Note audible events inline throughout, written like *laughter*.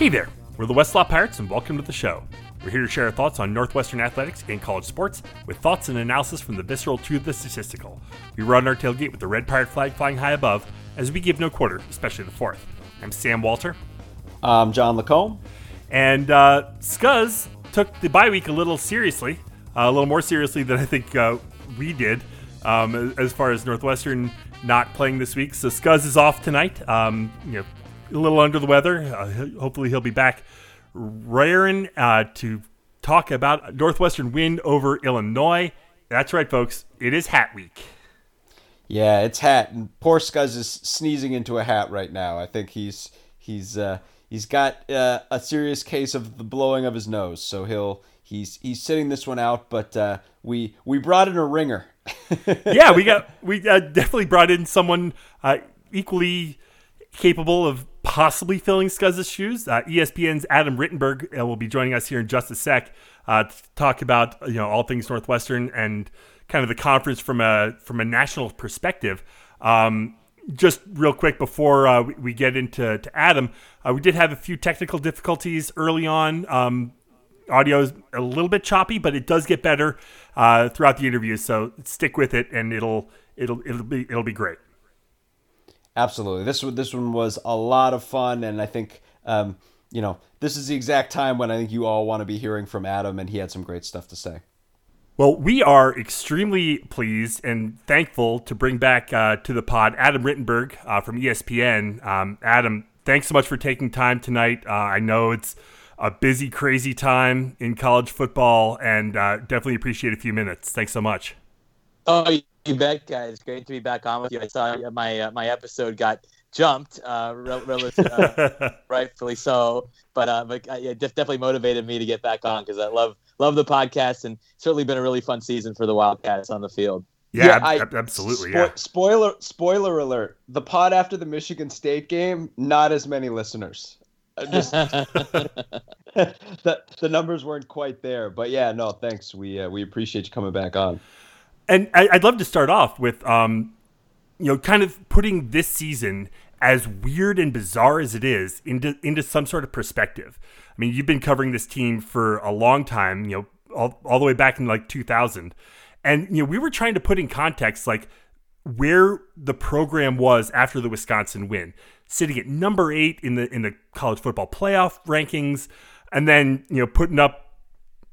Hey there, we're the Westlaw Pirates, and welcome to the show. We're here to share our thoughts on Northwestern athletics and college sports with thoughts and analysis from the visceral to the statistical. We run our tailgate with the red pirate flag flying high above as we give no quarter, especially the fourth. I'm Sam Walter. I'm John Lacombe. And uh, Scuzz took the bye week a little seriously, uh, a little more seriously than I think uh, we did, um, as far as Northwestern not playing this week. So Scuzz is off tonight. Um, you know, a little under the weather. Uh, hopefully he'll be back raring uh, to talk about Northwestern win over Illinois. That's right, folks. It is Hat Week. Yeah, it's hat, and poor Scuzz is sneezing into a hat right now. I think he's he's uh, he's got uh, a serious case of the blowing of his nose, so he'll he's he's sitting this one out. But uh, we we brought in a ringer. *laughs* yeah, we got we uh, definitely brought in someone uh, equally capable of possibly filling Scuzz's shoes. Uh, ESPN's Adam Rittenberg uh, will be joining us here in just a sec uh, to talk about you know all things Northwestern and kind of the conference from a from a national perspective. Um, just real quick before uh, we, we, get into to Adam, uh, we did have a few technical difficulties early on. Um, audio is a little bit choppy, but it does get better uh, throughout the interview. So stick with it, and it'll it'll it'll be it'll be great. Absolutely. This one, this one was a lot of fun, and I think um, you know this is the exact time when I think you all want to be hearing from Adam, and he had some great stuff to say. Well, we are extremely pleased and thankful to bring back uh, to the pod Adam Rittenberg uh, from ESPN. Um, Adam, thanks so much for taking time tonight. Uh, I know it's a busy, crazy time in college football, and uh, definitely appreciate a few minutes. Thanks so much. Oh, you bet, guys. Great to be back on with you. I saw my uh, my episode got jumped, uh, relative, uh, *laughs* rightfully so. But uh, but uh, it definitely motivated me to get back on because I love love the podcast and certainly been a really fun season for the Wildcats on the field. Yeah, yeah I, absolutely. Spo- yeah. Spoiler spoiler alert: the pod after the Michigan State game, not as many listeners. Just *laughs* *laughs* the the numbers weren't quite there, but yeah, no, thanks. We uh, we appreciate you coming back on. And I'd love to start off with, um, you know, kind of putting this season as weird and bizarre as it is into into some sort of perspective. I mean, you've been covering this team for a long time, you know, all, all the way back in like 2000. And you know, we were trying to put in context like where the program was after the Wisconsin win, sitting at number 8 in the in the college football playoff rankings and then, you know, putting up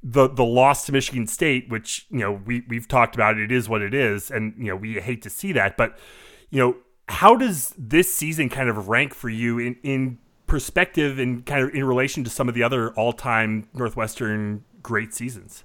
the the loss to Michigan State, which you know we we've talked about, it is what it is, and you know we hate to see that. But you know, how does this season kind of rank for you in in perspective and kind of in relation to some of the other all time Northwestern great seasons?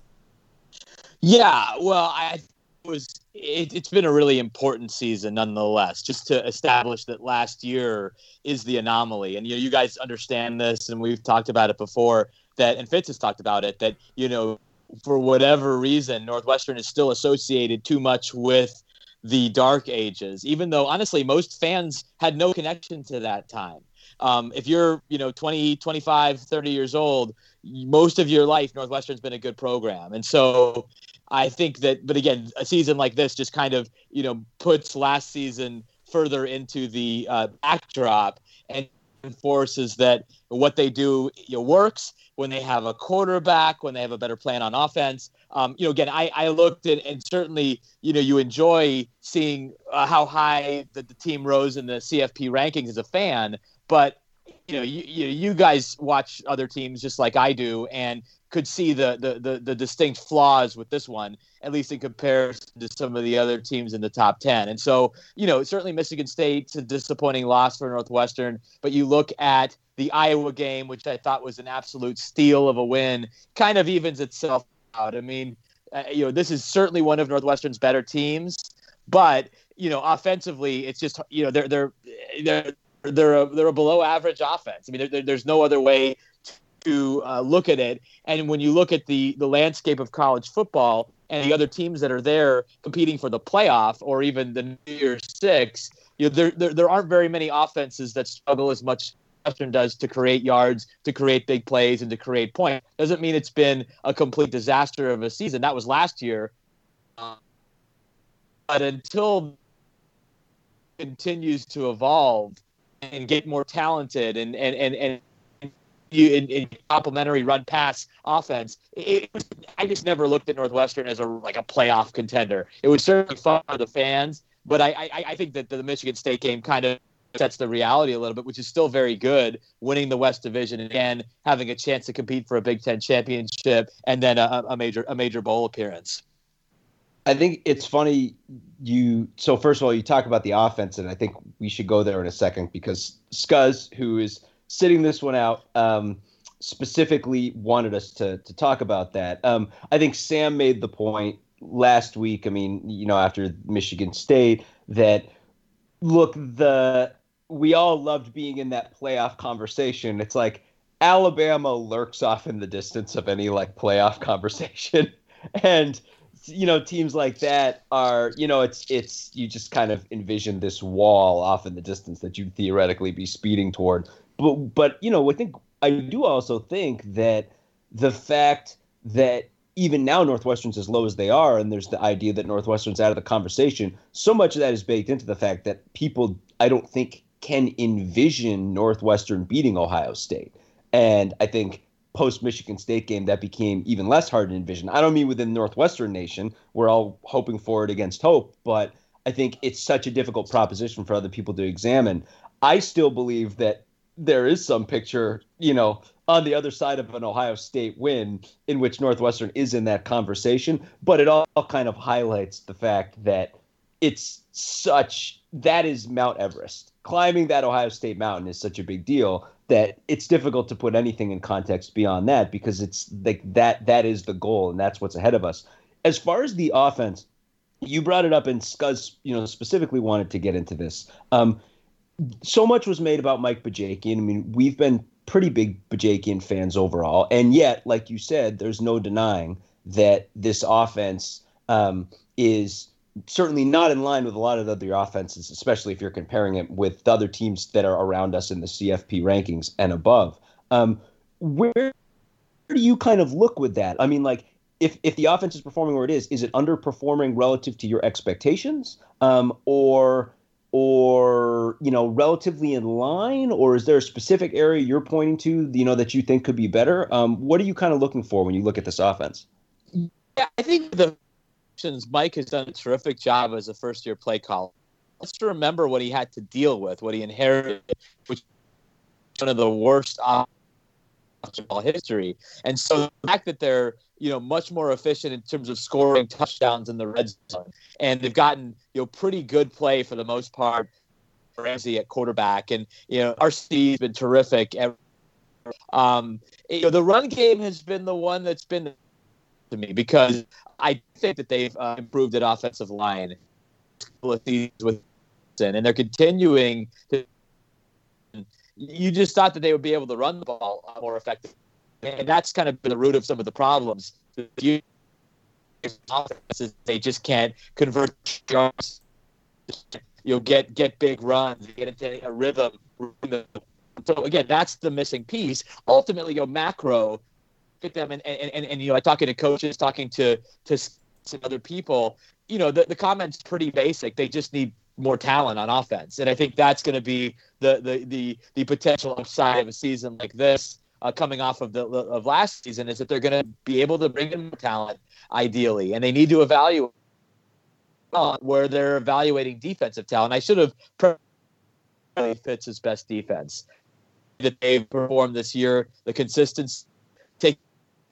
Yeah, well, I was it, has been a really important season nonetheless just to establish that last year is the anomaly and you know you guys understand this and we've talked about it before that, and Fitz has talked about it, that, you know, for whatever reason, Northwestern is still associated too much with the dark ages, even though honestly, most fans had no connection to that time. Um, if you're, you know, 20, 25, 30 years old, most of your life, Northwestern's been a good program. And so I think that, but again, a season like this just kind of, you know, puts last season further into the uh, backdrop and enforces that what they do you know, works when they have a quarterback, when they have a better plan on offense. Um, you know, again, I, I looked at and certainly, you know, you enjoy seeing uh, how high the, the team rose in the CFP rankings as a fan, but you know, you, you, guys watch other teams just like I do and could see the, the, the, the, distinct flaws with this one, at least in comparison to some of the other teams in the top 10. And so, you know, certainly Michigan State's a disappointing loss for Northwestern, but you look at the Iowa game, which I thought was an absolute steal of a win, kind of evens itself out. I mean, uh, you know, this is certainly one of Northwestern's better teams, but you know, offensively, it's just you know they're they're they're they're a, they're a below average offense. I mean, there, there's no other way to uh, look at it. And when you look at the the landscape of college football and the other teams that are there competing for the playoff or even the New Year's Six, you know, there, there there aren't very many offenses that struggle as much Western does to create yards, to create big plays, and to create points. Doesn't mean it's been a complete disaster of a season. That was last year. But until continues to evolve and get more talented and and and, and you in, in complementary run pass offense. It, it I just never looked at Northwestern as a like a playoff contender. It was certainly fun for the fans, but I, I, I think that the Michigan State game kind of sets the reality a little bit, which is still very good, winning the West Division and again having a chance to compete for a Big Ten championship and then a, a major a major bowl appearance. I think it's funny you so first of all you talk about the offense and I think we should go there in a second because Scuzz, who is sitting this one out, um, specifically wanted us to to talk about that. Um, I think Sam made the point last week. I mean, you know, after Michigan State, that look the we all loved being in that playoff conversation. It's like Alabama lurks off in the distance of any like playoff *laughs* conversation, and you know teams like that are you know it's it's you just kind of envision this wall off in the distance that you'd theoretically be speeding toward. But but you know i think i do also think that the fact that even now northwestern's as low as they are and there's the idea that northwestern's out of the conversation so much of that is baked into the fact that people i don't think can envision northwestern beating ohio state. And i think post Michigan State game that became even less hard to envision. I don't mean within Northwestern Nation. We're all hoping for it against hope, but I think it's such a difficult proposition for other people to examine. I still believe that there is some picture, you know, on the other side of an Ohio State win in which Northwestern is in that conversation, but it all kind of highlights the fact that it's such that is Mount Everest. Climbing that Ohio State mountain is such a big deal that it's difficult to put anything in context beyond that because it's like that that is the goal and that's what's ahead of us. As far as the offense, you brought it up and Scuzz, you know, specifically wanted to get into this. Um, so much was made about Mike Bajakian. I mean, we've been pretty big Bajakian fans overall, and yet, like you said, there's no denying that this offense um, is certainly not in line with a lot of other offenses, especially if you're comparing it with the other teams that are around us in the CFP rankings and above. Um, where do you kind of look with that? I mean, like, if, if the offense is performing where it is, is it underperforming relative to your expectations, um, or or you know relatively in line, or is there a specific area you're pointing to, you know, that you think could be better? Um, what are you kind of looking for when you look at this offense? Yeah, I think the Mike has done a terrific job as a first year play caller. Let's remember what he had to deal with, what he inherited, which is one of the worst of all history. And so the fact that they're you know much more efficient in terms of scoring touchdowns in the red zone, and they've gotten you know pretty good play for the most part. Ramsey at quarterback, and you know RC has been terrific. Um, you know the run game has been the one that's been to me because I think that they've uh, improved at offensive line with and they're continuing to. You just thought that they would be able to run the ball more effectively, and that's kind of the root of some of the problems. They just can't convert You'll get get big runs, get into a rhythm. So again, that's the missing piece. Ultimately, your macro at them and, and, and, and you know, I talking to coaches, talking to to other people, you know, the, the comment's pretty basic. They just need more talent on offense. And I think that's going to be the, the, the, the potential upside of a season like this uh, coming off of the of last season is that they're going to be able to bring in talent ideally. And they need to evaluate where they're evaluating defensive talent. I should have Fitz his best defense that they've performed this year, the consistency, take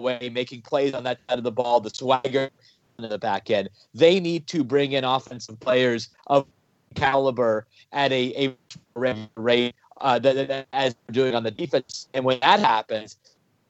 way, making plays on that side of the ball, the swagger in the back end. They need to bring in offensive players of caliber at a, a rate uh, that, that, as we're doing on the defense. And when that happens,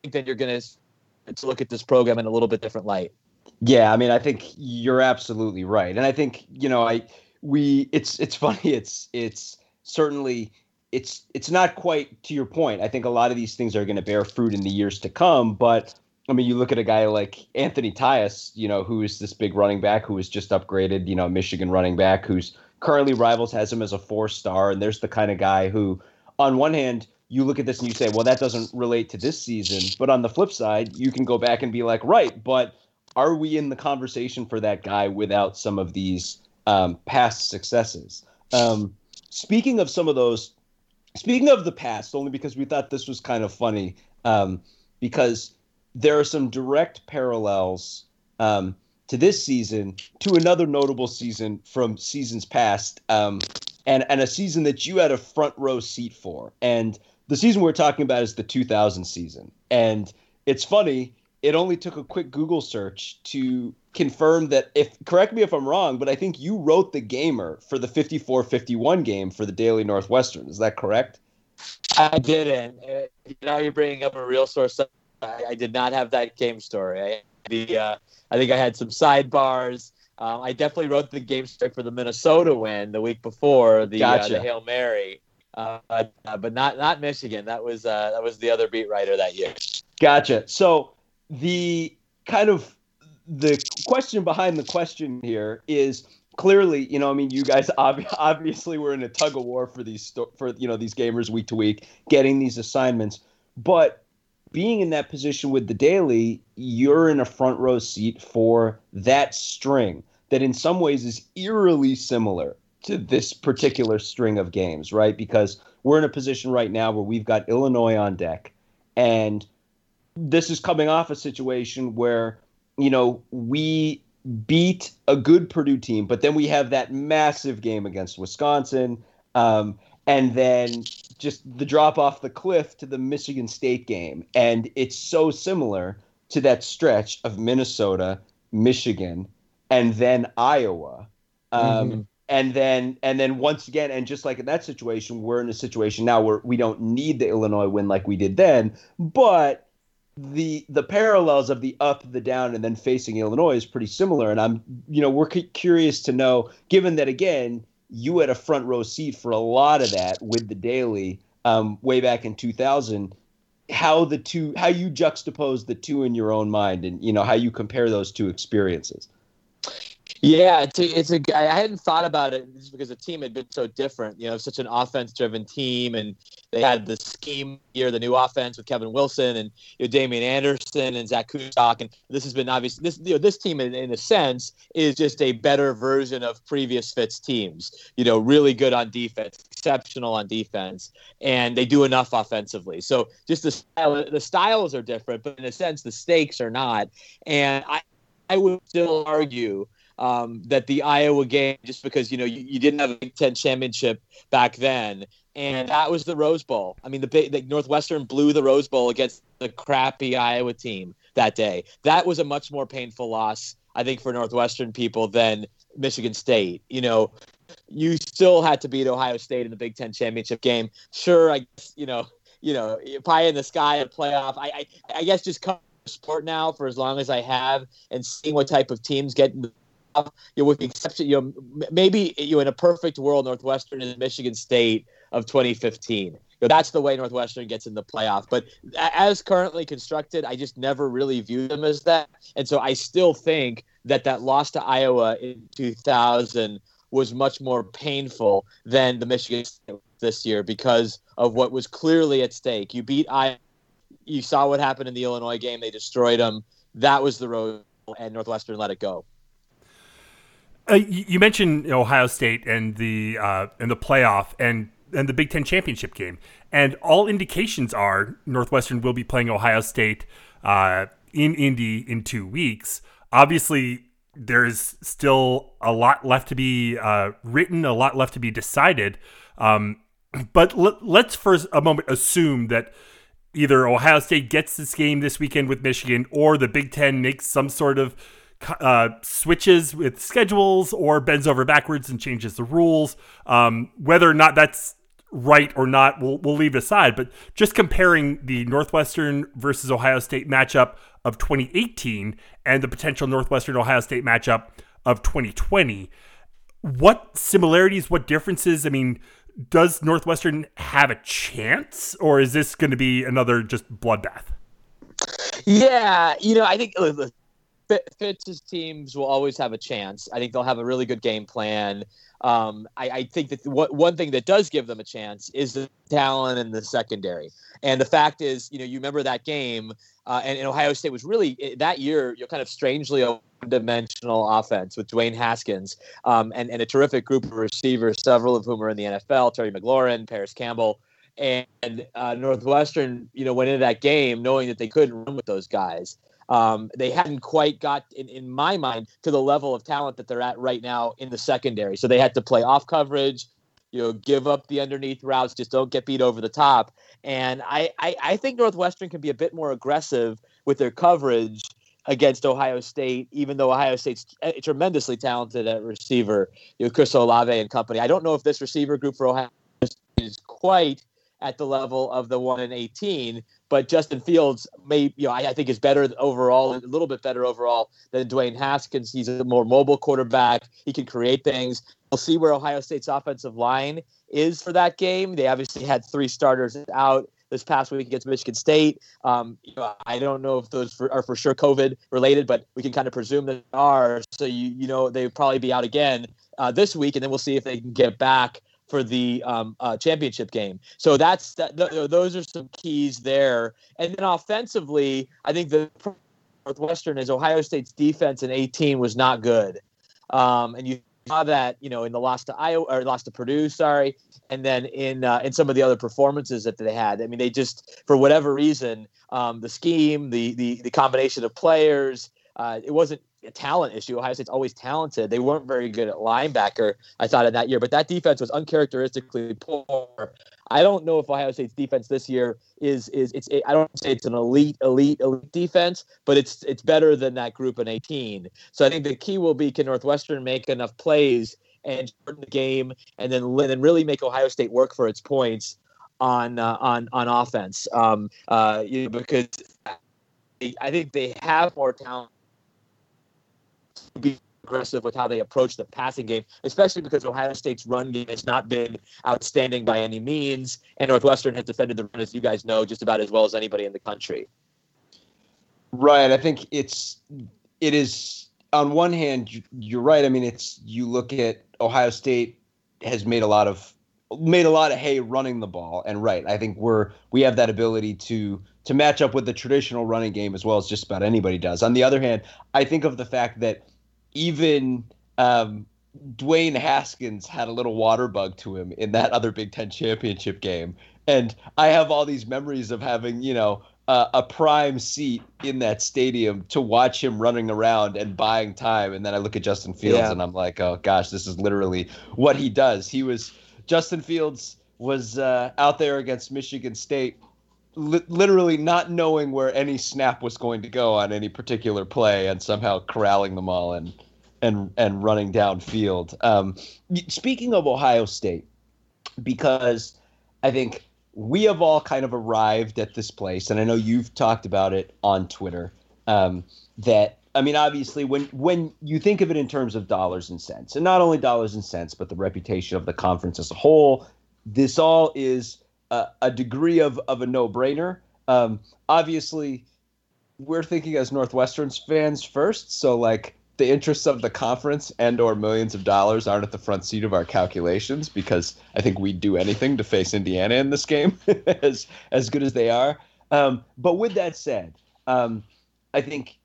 then you're going to look at this program in a little bit different light. Yeah, I mean, I think you're absolutely right, and I think you know, I we it's it's *laughs* funny, it's it's certainly it's it's not quite to your point. I think a lot of these things are going to bear fruit in the years to come, but I mean, you look at a guy like Anthony Tyus, you know, who is this big running back who was just upgraded, you know, Michigan running back who's currently rivals has him as a four star. And there's the kind of guy who, on one hand, you look at this and you say, well, that doesn't relate to this season. But on the flip side, you can go back and be like, right, but are we in the conversation for that guy without some of these um, past successes? Um, speaking of some of those Speaking of the past, only because we thought this was kind of funny, um, because there are some direct parallels um, to this season to another notable season from seasons past, um, and and a season that you had a front row seat for. And the season we're talking about is the 2000 season, and it's funny. It only took a quick Google search to confirm that if correct me if I'm wrong, but I think you wrote the gamer for the 54-51 game for the Daily Northwestern. Is that correct? I didn't. Uh, now you're bringing up a real source. I, I did not have that game story. I, the uh, I think I had some sidebars. Um, I definitely wrote the game story for the Minnesota win the week before the, gotcha. uh, the Hail Mary, uh, but not not Michigan. That was uh, that was the other beat writer that year. Gotcha. So the kind of the question behind the question here is clearly, you know, I mean, you guys *laughs* ob- obviously were in a tug of war for these sto- for you know these gamers week to week, getting these assignments, but being in that position with the daily, you're in a front row seat for that string that in some ways is eerily similar to this particular string of games, right? Because we're in a position right now where we've got Illinois on deck and this is coming off a situation where you know we beat a good Purdue team, but then we have that massive game against Wisconsin, um, and then just the drop off the cliff to the Michigan State game, and it's so similar to that stretch of Minnesota, Michigan, and then Iowa. Um, mm-hmm. And then, and then once again, and just like in that situation, we're in a situation now where we don't need the Illinois win like we did then, but the the parallels of the up, the down, and then facing Illinois is pretty similar. And I'm, you know, we're c- curious to know, given that again, you had a front row seat for a lot of that with the Daily um, way back in 2000. How the two, how you juxtapose the two in your own mind, and you know how you compare those two experiences. Yeah, it's a, it's a. I hadn't thought about it just because the team had been so different. You know, such an offense-driven team, and they had the scheme year, the new offense with Kevin Wilson and you know, Damien Anderson and Zak Kustok, and this has been obvious. This you know, this team, in, in a sense, is just a better version of previous Fitz teams. You know, really good on defense, exceptional on defense, and they do enough offensively. So just the style, the styles are different, but in a sense, the stakes are not. And I, I would still argue um, that the Iowa game, just because you know you, you didn't have a Big Ten championship back then, and that was the Rose Bowl. I mean, the, the Northwestern blew the Rose Bowl against the crappy Iowa team that day. That was a much more painful loss, I think, for Northwestern people than Michigan State. You know, you still had to beat Ohio State in the Big Ten championship game. Sure, I guess you know, you know, pie in the sky, a playoff. I, I, I guess just come sport now for as long as I have and seeing what type of teams get in the you know, with the exception, you know, maybe you know, in a perfect world, Northwestern is Michigan State of 2015. You know, that's the way Northwestern gets in the playoff. But as currently constructed, I just never really view them as that. And so I still think that that loss to Iowa in 2000 was much more painful than the Michigan State this year because of what was clearly at stake. You beat Iowa. You saw what happened in the Illinois game. They destroyed them. That was the road, and Northwestern let it go. Uh, you mentioned Ohio State and the uh, and the playoff and and the Big Ten championship game, and all indications are Northwestern will be playing Ohio State uh, in Indy in two weeks. Obviously, there's still a lot left to be uh, written, a lot left to be decided. Um, *clears throat* but let, let's for a moment assume that either Ohio State gets this game this weekend with Michigan, or the Big Ten makes some sort of uh, switches with schedules or bends over backwards and changes the rules. Um, whether or not that's right or not, we'll, we'll leave it aside. But just comparing the Northwestern versus Ohio State matchup of 2018 and the potential Northwestern Ohio State matchup of 2020, what similarities, what differences? I mean, does Northwestern have a chance, or is this going to be another just bloodbath? Yeah, you know, I think Fitz's teams will always have a chance. I think they'll have a really good game plan. Um, I, I, think that what, one thing that does give them a chance is the talent in the secondary. And the fact is, you know, you remember that game, uh, and, and, Ohio State was really that year, you're kind of strangely a dimensional offense with Dwayne Haskins um, and, and a terrific group of receivers, several of whom are in the NFL Terry McLaurin, Parris Campbell. and uh, Northwestern, you know, went into that game knowing that they couldn't run with those guys. Um, they hadn't quite got, in, in my mind, to the level of talent that they're at right now in the secondary. So they had to play off coverage, you know, give up the underneath routes, just don't get beat over the top. And I, I, I think Northwestern can be a bit more aggressive with their coverage against Ohio State, even though Ohio State's tremendously talented at receiver, you know, Chris Olave and company. I don't know if this receiver group for Ohio State is quite at the level of the one in 18. But Justin Fields may, you know, I, I, think is better overall, a little bit better overall than Dwayne Haskins. He's a more mobile quarterback. He can create things. We'll see where Ohio State's offensive line is for that game. They obviously had three starters out this past week against Michigan State. Um, you know, I don't know if those for, are for sure COVID related, but we can kind of presume that they are. So you you know they'll probably be out again uh, this week, and then we'll see if they can get back for the um, uh, championship game. So that's that, th- those are some keys there. And then offensively, I think the Northwestern is Ohio State's defense in 18 was not good. Um, and you saw that, you know, in the loss to Iowa or loss to Purdue, sorry, and then in uh, in some of the other performances that they had. I mean, they just for whatever reason, um, the scheme, the the the combination of players, uh, it wasn't a talent issue. Ohio State's always talented. They weren't very good at linebacker, I thought, in that year, but that defense was uncharacteristically poor. I don't know if Ohio State's defense this year is is it's I don't say it's an elite elite elite defense, but it's it's better than that group in 18. So I think the key will be can Northwestern make enough plays and shorten the game, and then then really make Ohio State work for its points on uh, on on offense. Um, uh, you know, because I think they have more talent be aggressive with how they approach the passing game, especially because Ohio State's run game has not been outstanding by any means, and Northwestern has defended the run, as you guys know, just about as well as anybody in the country. Right. I think it's it is on one hand you're right. I mean, it's you look at Ohio State has made a lot of made a lot of hay running the ball, and right. I think we're we have that ability to to match up with the traditional running game as well as just about anybody does. On the other hand, I think of the fact that even um, Dwayne Haskins had a little water bug to him in that other Big Ten championship game. And I have all these memories of having, you know, uh, a prime seat in that stadium to watch him running around and buying time. And then I look at Justin Fields yeah. and I'm like, oh gosh, this is literally what he does. He was Justin Fields was uh, out there against Michigan State li- literally not knowing where any snap was going to go on any particular play and somehow corralling them all and and and running downfield. Um, speaking of Ohio State, because I think we have all kind of arrived at this place, and I know you've talked about it on Twitter. Um, that I mean, obviously, when when you think of it in terms of dollars and cents, and not only dollars and cents, but the reputation of the conference as a whole, this all is a, degree of, of a no brainer. Um, obviously, we're thinking as Northwestern fans first, so like the interests of the conference and or millions of dollars aren't at the front seat of our calculations because I think we'd do anything to face Indiana in this game, *laughs* as as good as they are. Um, but with that said, um, I think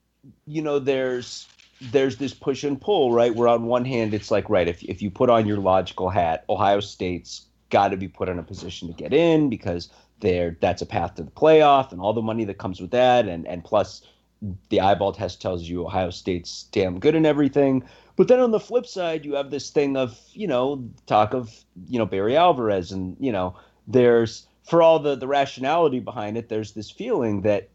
you know there's there's this push and pull, right? Where on one hand it's like, right, if if you put on your logical hat, Ohio State's got to be put in a position to get in because there that's a path to the playoff and all the money that comes with that and and plus the eyeball test tells you Ohio State's damn good and everything. But then on the flip side, you have this thing of, you know, talk of, you know, Barry Alvarez and, you know, there's for all the the rationality behind it, there's this feeling that,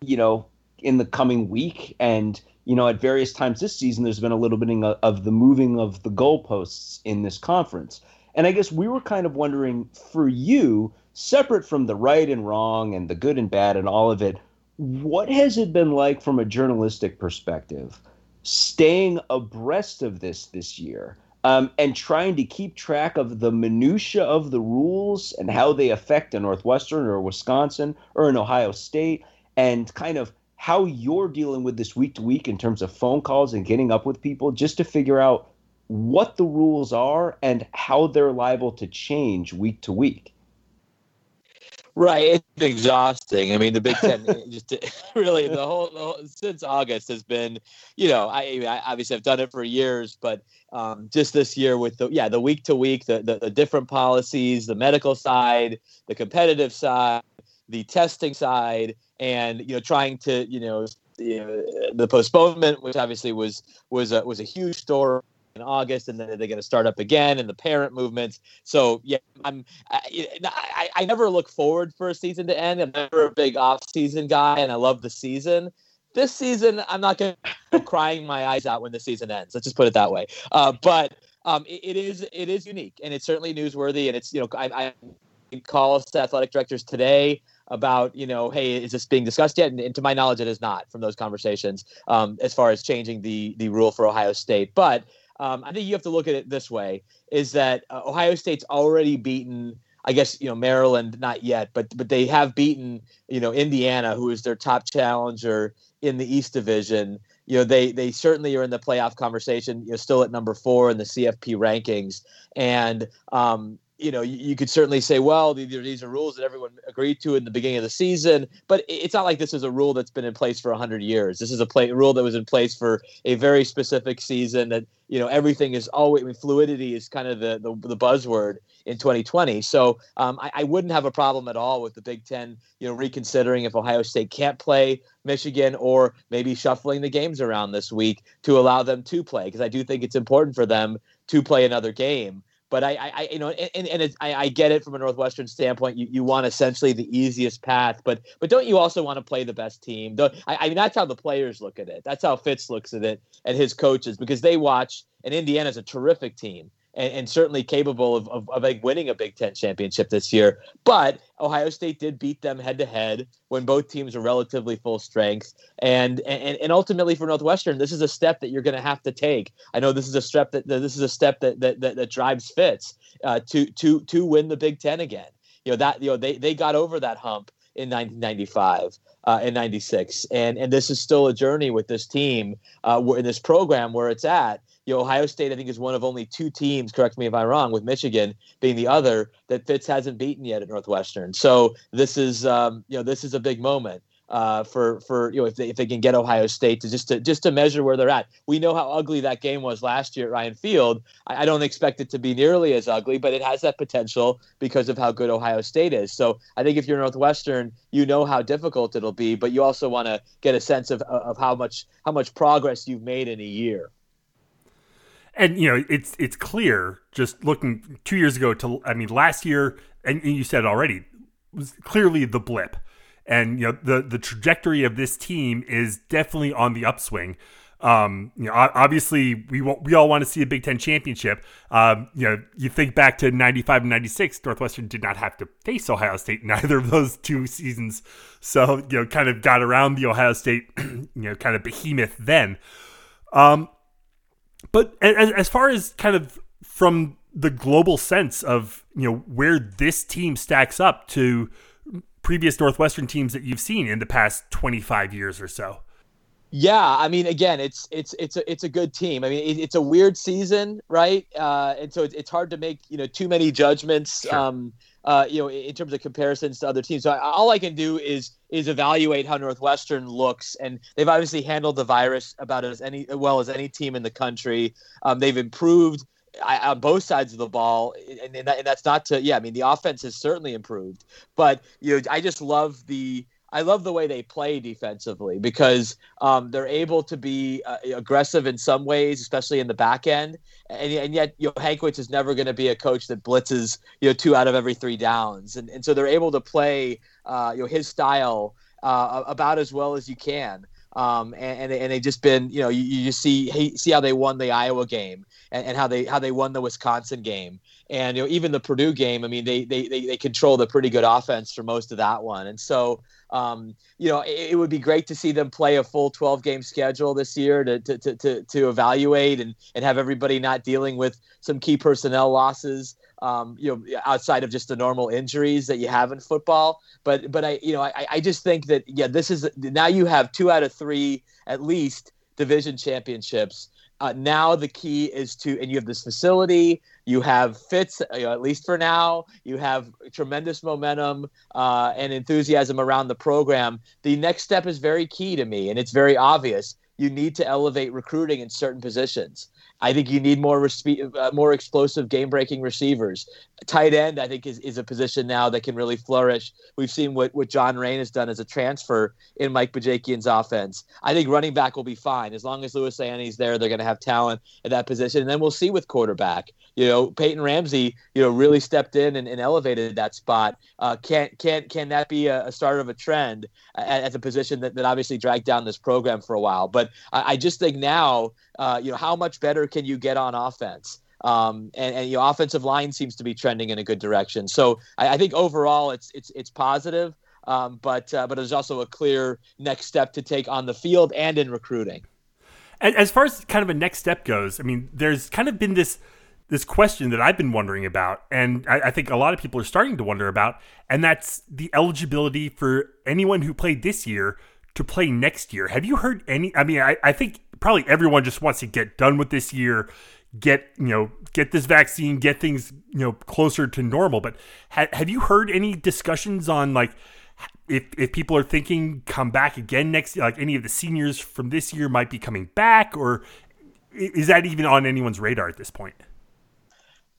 you know, in the coming week and you know, at various times this season, there's been a little bit of the moving of the goalposts in this conference. And I guess we were kind of wondering for you, separate from the right and wrong and the good and bad and all of it, what has it been like from a journalistic perspective, staying abreast of this this year? Um, and trying to keep track of the minutia of the rules and how they affect a Northwestern or a Wisconsin or an Ohio State, and kind of how you're dealing with this week to week in terms of phone calls and getting up with people just to figure out what the rules are and how they're liable to change week to week. Right, it's exhausting. I mean, the Big Ten *laughs* just *laughs* really the whole, the whole, since August has been, you know, I, I obviously I've done it for years, but um, just this year with the yeah the week to week, the, the different policies, the medical side, the competitive side, the testing side, and you know trying to you know the postponement, which obviously was was a, was a huge story in August, and then they're going to start up again, and the parent movements. So yeah, I'm I, I, I never look forward for a season to end. I'm never a big off-season guy, and I love the season. This season, I'm not going to crying my eyes out when the season ends. Let's just put it that way. Uh, but um, it, it is it is unique, and it's certainly newsworthy, and it's you know I, I call us to athletic directors today about you know hey is this being discussed yet and, and to my knowledge it is not from those conversations um, as far as changing the the rule for ohio state but um, I think you have to look at it this way: is that uh, Ohio State's already beaten. I guess you know Maryland, not yet, but but they have beaten you know Indiana, who is their top challenger in the East Division. You know they they certainly are in the playoff conversation. You know, still at number four in the CFP rankings, and um, you know, you, could certainly say, well, these are rules that everyone agreed to in the beginning of the season, but it's not like this is a rule that's been in place for 100 years. This is a play, rule that was in place for a very specific season that, you know, everything is always, I mean, fluidity is kind of the, the, the buzzword in 2020. So um, I, I wouldn't have a problem at all with the Big Ten, you know, reconsidering if Ohio State can't play Michigan or maybe shuffling the games around this week to allow them to play, because I do think it's important for them to play another game. But I, I you know, and, and I, I get it from a Northwestern standpoint. You, you want essentially the easiest path, but but don't you also want to play the best team? I, I mean, that's how the players look at it. That's how Fitz looks at it, and his coaches, because they watch. And Indiana's a terrific team and, and certainly capable of, of, of like winning a Big Ten championship this year. But Ohio State did beat them head to head when both teams are relatively full strength. And, and and ultimately for Northwestern, this is a step that you're going to have to take. I know this is a step that this is a step that that, that, that drives Fitz uh, to to to win the Big Ten again. You know that you know they they got over that hump in 1995 uh, and 96 and and this is still a journey with this team uh, in this program where it's at you know, Ohio State, I think, is one of only two teams, correct me if I'm wrong, with Michigan being the other, that Fitz hasn't beaten yet at Northwestern. So this is, um, you know, this is a big moment. Uh, for for you know if they, if they can get Ohio State to just to just to measure where they're at. We know how ugly that game was last year at Ryan Field. I, I, don't expect it to be nearly as ugly, but it has that potential because of how good Ohio State is. So I think if you're Northwestern, you know how difficult it'll be, but you also want to get a sense of of how much how much progress you've made in a year and you know it's it's clear just looking two years ago to I mean last year and, you said already was clearly the blip and you know the the trajectory of this team is definitely on the upswing um, you know, obviously we we all want to see a Big Ten championship. Um, you know, you think back to '95 and '96, Northwestern did not have to face Ohio State in *laughs* either of those two seasons, so you know, kind of got around the Ohio State, *clears throat* you know, kind of behemoth then. Um, but as, as far as kind of from the global sense of you know where this team stacks up to previous Northwestern teams that you've seen in the past 25 years or so. Yeah, I mean, again, it's it's it's a it's a good team. I mean, it, it's a weird season, right? Uh, and so it's, it's hard to make you know too many judgments. Sure. Um, uh, you know, in terms of comparisons to other teams. So I, all I can do is is evaluate how Northwestern looks, and they've obviously handled the virus about as any well as any team in the country. Um, they've improved on both sides of the ball, and, and, that, and that's not to yeah. I mean, the offense has certainly improved, but you know, I just love the I love the way they play defensively because um, they're able to be uh, aggressive in some ways, especially in the back end. And, and yet, you know, Hankwitz is never going to be a coach that blitzes, you know, two out of every three downs. And, and so they're able to play, uh, you know, his style uh, about as well as you can. Um, and, and they just been, you know, you, you see see how they won the Iowa game and, and how they how they won the Wisconsin game and you know even the Purdue game. I mean, they they they, they controlled a pretty good offense for most of that one, and so um, you know, it, it, would be great to see them play a full 12 game schedule this year to, to, to, to, to evaluate and, and have everybody not dealing with some key personnel losses. Um, you know, outside of just the normal injuries that you have in football. But but I you know I, I just think that yeah, this is now you have two out of three at least division championships. Uh, now the key is to and you have this facility You have Fitz, you know, at least for now. You have tremendous momentum uh, and enthusiasm around the program. The next step is very key to me, and it's very obvious. You need to elevate recruiting in certain positions. I think you need more respe- uh, more explosive game breaking receivers. Tight end, I think, is, is a position now that can really flourish. We've seen what, what John Raine has done as a transfer in Mike Bajakian's offense. I think running back will be fine. As long as Louis Ani's there, they're going to have talent at that position. And then we'll see with quarterback. You know, Peyton Ramsey, you know, really stepped in and, and elevated that spot. Uh, can, can, can that be a, a start of a trend at, at, the position that, that obviously dragged down this program for a while? But I, I just think now, uh, you know, how much better can you get on offense? Um, and, and your offensive line seems to be trending in a good direction. So I, I think overall it's it's it's positive, um, but uh, but there's also a clear next step to take on the field and in recruiting. As far as kind of a next step goes, I mean, there's kind of been this this question that I've been wondering about, and I, I, think a lot of people are starting to wonder about, and that's the eligibility for anyone who played this year to play next year. Have you heard any? I mean, I, I think probably everyone just wants to get done with this year, get you know get this vaccine, get things you know closer to normal. But ha- have you heard any discussions on like if if people are thinking come back again next year, like any of the seniors from this year might be coming back, or is that even on anyone's radar at this point?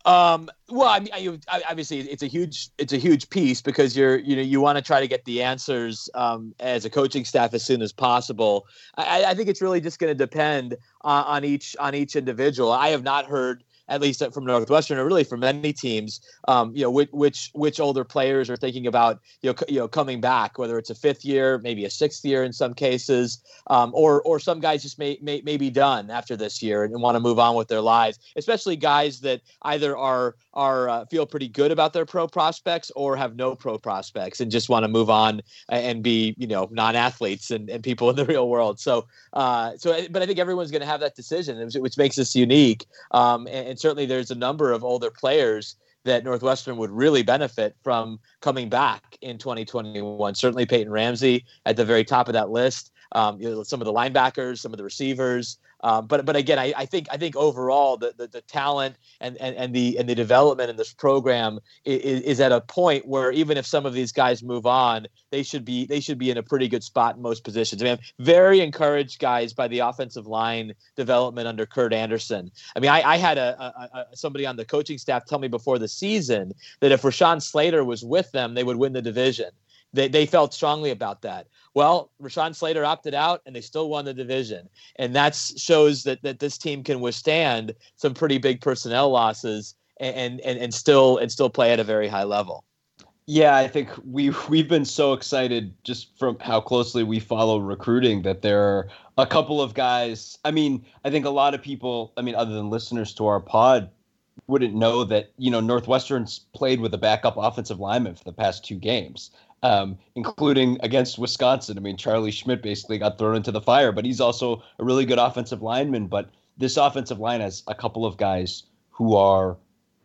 Um, well, I mean, I, obviously, it's a huge it's a huge piece because you're you know you want to try to get the answers um, as a coaching staff as soon as possible. I, I think it's really just going to depend on, on each on each individual. I have not heard at least from Northwestern, or really from many teams, um, you know, which, which which older players are thinking about you know c- you know coming back, whether it's a fifth year, maybe a sixth year in some cases, um, or or some guys just may, may may be done after this year and want to move on with their lives, especially guys that either are are uh, feel pretty good about their pro prospects or have no pro prospects and just want to move on and be you know non-athletes and, and people in the *laughs* real world. So uh, so but I think everyone's going to have that decision, which makes us unique. Um, and, and certainly there's a number of older players that Northwestern would really benefit from coming back in 2021. Certainly Peyton Ramsey at the very top of that list. Um, you know, some of the linebackers, some of the receivers, um, but but again, I, I, think I think overall the, the, the, talent and, and, and the and the development in this program is, is at a point where even if some of these guys move on, they should be they should be in a pretty good spot in most positions. I mean, I'm very encouraged guys by the offensive line development under Kurt Anderson. I mean, I, I had a, a, a somebody on the coaching staff tell me before the season that if Rashawn Slater was with them, they would win the division. They, they felt strongly about that. Well, Rashawn Slater opted out, and they still won the division, and that shows that that this team can withstand some pretty big personnel losses and and and still and still play at a very high level. Yeah, I think we we've been so excited just from how closely we follow recruiting that there are a couple of guys. I mean, I think a lot of people, I mean, other than listeners to our pod, wouldn't know that you know Northwestern's played with a backup offensive lineman for the past two games um, including against Wisconsin. I mean, Charlie Schmidt basically got thrown into the fire, but he's also a really good offensive lineman. But this offensive line has a couple of guys who are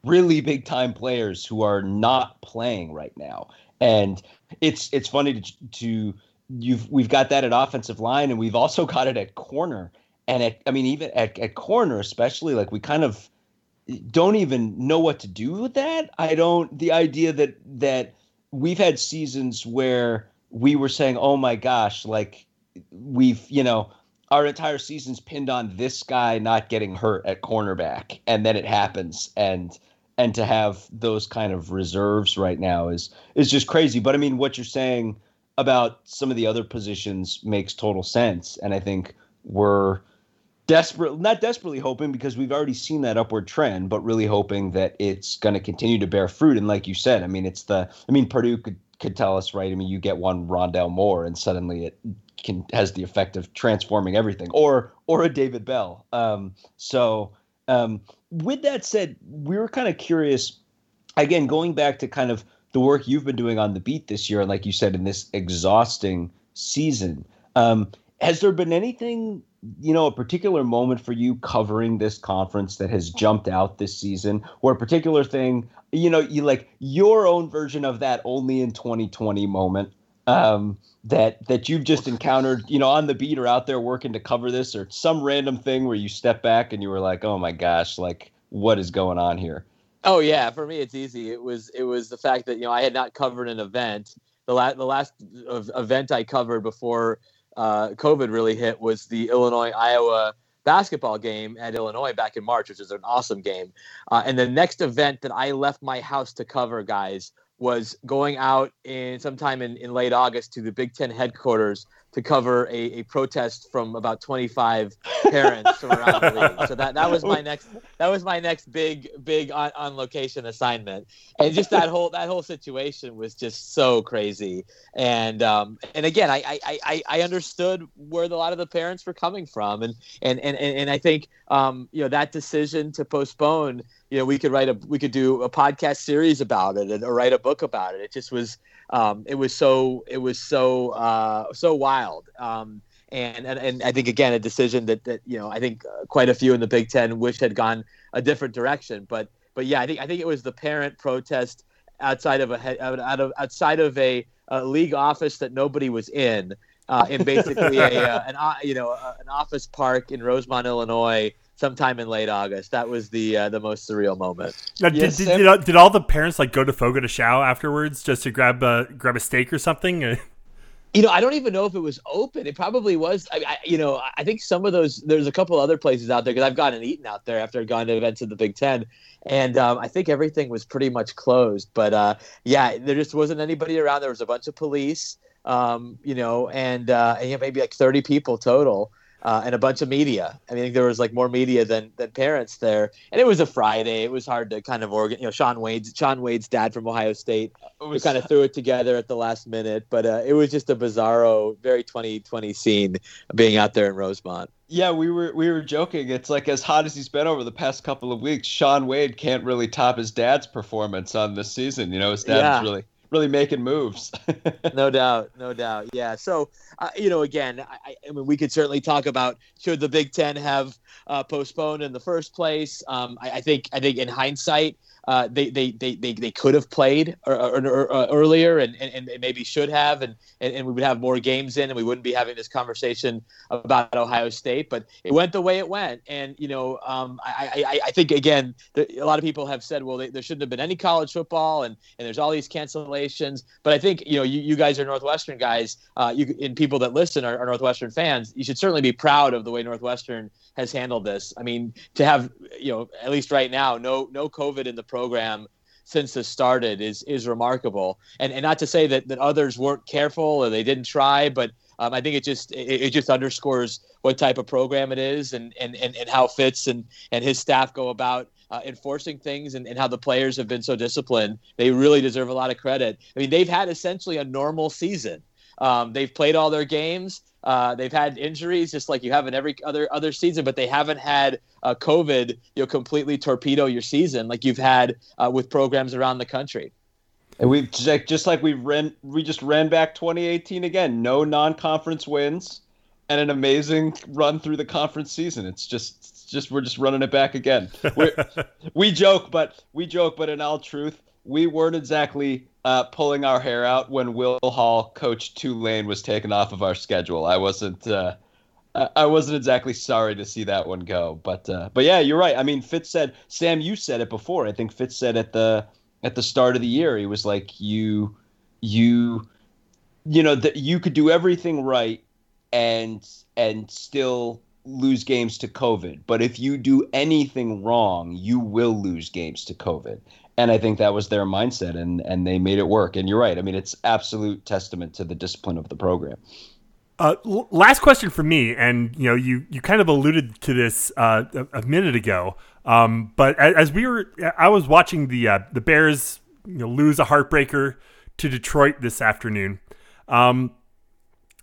really big time players who are not playing right now, and it's it's funny to, to you've we've got that at offensive line, and we've also got it at corner. And at, I mean, even at, at corner, especially, like we kind of don't even know what to do with that. I don't. The idea that that we've had seasons where we were saying, "Oh my gosh, like we've, you know, our entire season's pinned on this guy not getting hurt at cornerback." And then it happens and and to have those kind of reserves right now is is just crazy. But I mean, what you're saying about some of the other positions makes total sense and I think we're desperate not desperately hoping because we've already seen that upward trend but really hoping that it's going to continue to bear fruit. And like you said i mean it's the i mean purdue could could tell us right i mean you get one rondale moore and suddenly it can has the effect of transforming everything or or a david bell. Um, so um, with that said we were kind of curious again going back to kind of the work you've been doing on the beat this year and like you said in this exhausting season um, has there been anything you know, a particular moment for you covering this conference that has jumped out this season, or a particular thing, you know, you like your own version of that only in 2020 moment um, that that you've just encountered, you know, on the beat or out there working to cover this, or some random thing where you step back and you were like, oh my gosh, like what is going on here? Oh yeah, for me it's easy. It was it was the fact that you know I had not covered an event. The last the last event I covered before uh, COVID really hit was the Illinois Iowa basketball game at Illinois back in March, which is an awesome game. Uh, and the next event that I left my house to cover, guys, was going out in sometime in, in late August to the Big Ten headquarters to cover a, a protest from about 25 parents from around the league. So that, that was my next that was my next big big on, on location assignment. And just that whole that whole situation was just so crazy. And um, and again, I, I, I, I understood where the, a lot of the parents were coming from, and and and, and I think um, you know that decision to postpone. You know, we could write a we could do a podcast series about it and or write a book about it. It just was um, it was so it was so uh, so wild. Um, and, and and I think again a decision that that you know I think uh, quite a few in the Big Ten wish had gone a different direction. But but yeah, I think I think it was the parent protest outside of a out of outside of a, a league office that nobody was in, uh, in basically a uh, an uh, you know an office park in Rosemont, Illinois, sometime in late August. That was the uh, the most surreal moment. Now, did, yes, did, did, did, all the parents like go to Fogo de Chão afterwards just to grab a grab a steak or something? *laughs* you know, I don't even know if it was open. It probably was. I, I you know, I think some of those. There's a couple other places out there because I've gone and eaten out there after going to events in the Big Ten, and um, I think everything was pretty much closed. But uh, yeah, there just wasn't anybody around. There was a bunch of police, um, you know, and, uh, and yeah, maybe like 30 people total uh, and a bunch of media. I mean, there was like more media than than parents there, and it was a Friday. It was hard to kind of organ. You know, Shaun Wade's Shaun Wade's dad from Ohio State. We kind of threw it together at the last minute, but uh, it was just a bizarro, very 2020 scene being out there in Rosemont. Yeah, we were we were joking. It's like as hot as he's been over the past couple of weeks, Shaun Wade can't really top his dad's performance on this season. You know, his dad's yeah. really really making moves. *laughs* no doubt, no doubt. Yeah. So, uh, you know, again, I, I, mean, we could certainly talk about should the Big Ten have uh, postponed in the first place. Um, I, I, think, I think in hindsight, uh, they, they, they, they, they could have played or, or, or, uh, earlier and, and, and, maybe should have, and, and, and, we would have more games in and we wouldn't be having this conversation about Ohio State. But it went the way it went. And, you know, um, I, I, I think, again, a lot of people have said, well, they, there shouldn't have been any college football and, and there's all these cancellations. But I think, you know, you, you guys are Northwestern guys, uh, you, and people that listen are, are Northwestern fans. You should certainly be proud of the way Northwestern has handled this. I mean, to have, you know, at least right now, no, no COVID in the program since this started is is remarkable. And and not to say that, that others weren't careful or they didn't try, but um, I think it just it, it, just underscores what type of program it is and and, and, and how Fitz and, and his staff go about uh, enforcing things and, and how the players have been so disciplined. They really deserve a lot of credit. I mean, they've had essentially a normal season. Um, they've played all their games. Uh, they've had injuries just like you have in every other other season, but they haven't had uh, COVID you know completely torpedo your season like you've had uh, with programs around the country. And we've just, just like we ran, we just ran back 2018 again. No non-conference wins, and an amazing run through the conference season. It's just, it's just we're just running it back again. we *laughs* joke, but we joke, but in all truth, we weren't exactly uh, pulling our hair out when Will Hall, coach Tulane, was taken off of our schedule. I wasn't. Uh, I wasn't exactly sorry to see that one go, but uh, but yeah, you're right. I mean, Fitz said, Sam, you said it before. I think Fitz said at the at the start of the year, he was like, you you you know that you could do everything right and and still lose games to COVID, but if you do anything wrong, you will lose games to COVID and I think that was their mindset, and and they made it work. And you're right. I mean, it's absolute testament to the discipline of the program. Uh, last question for me, and you know, you you kind of alluded to this uh, a, a, minute ago, um, but as, as, we were, I was watching the uh, the Bears you know, lose a heartbreaker to Detroit this afternoon. Um,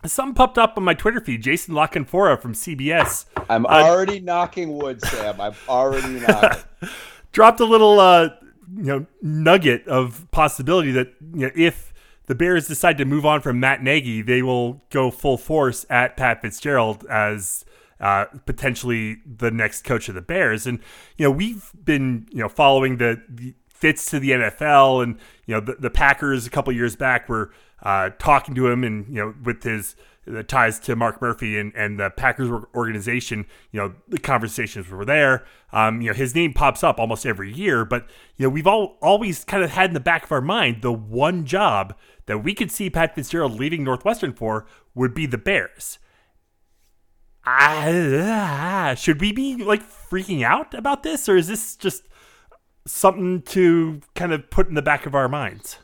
something popped up on my Twitter feed. Jason La Canfora from CBS. I'm uh, already knocking wood, Sam. I'm already knocking. *laughs* dropped a little uh, you know nugget of possibility that you know if the Bears decide to move on from Matt Nagy, they will go full force at Pat Fitzgerald as uh, potentially the next coach of the Bears. And you know we've been you know following the, the Fitz to the NFL, and you know the, the Packers a couple years back were uh, talking to him, and you know with his the ties to Mark Murphy and, and the Packers organization, you know, the conversations were there. Um, you know, his name pops up almost every year, but you know, we've all always kind of had in the back of our mind the one job that we could see Pat Fitzgerald leaving Northwestern for would be the Bears. Ah, should we be like freaking out about this, or is this just something to kind of put in the back of our minds?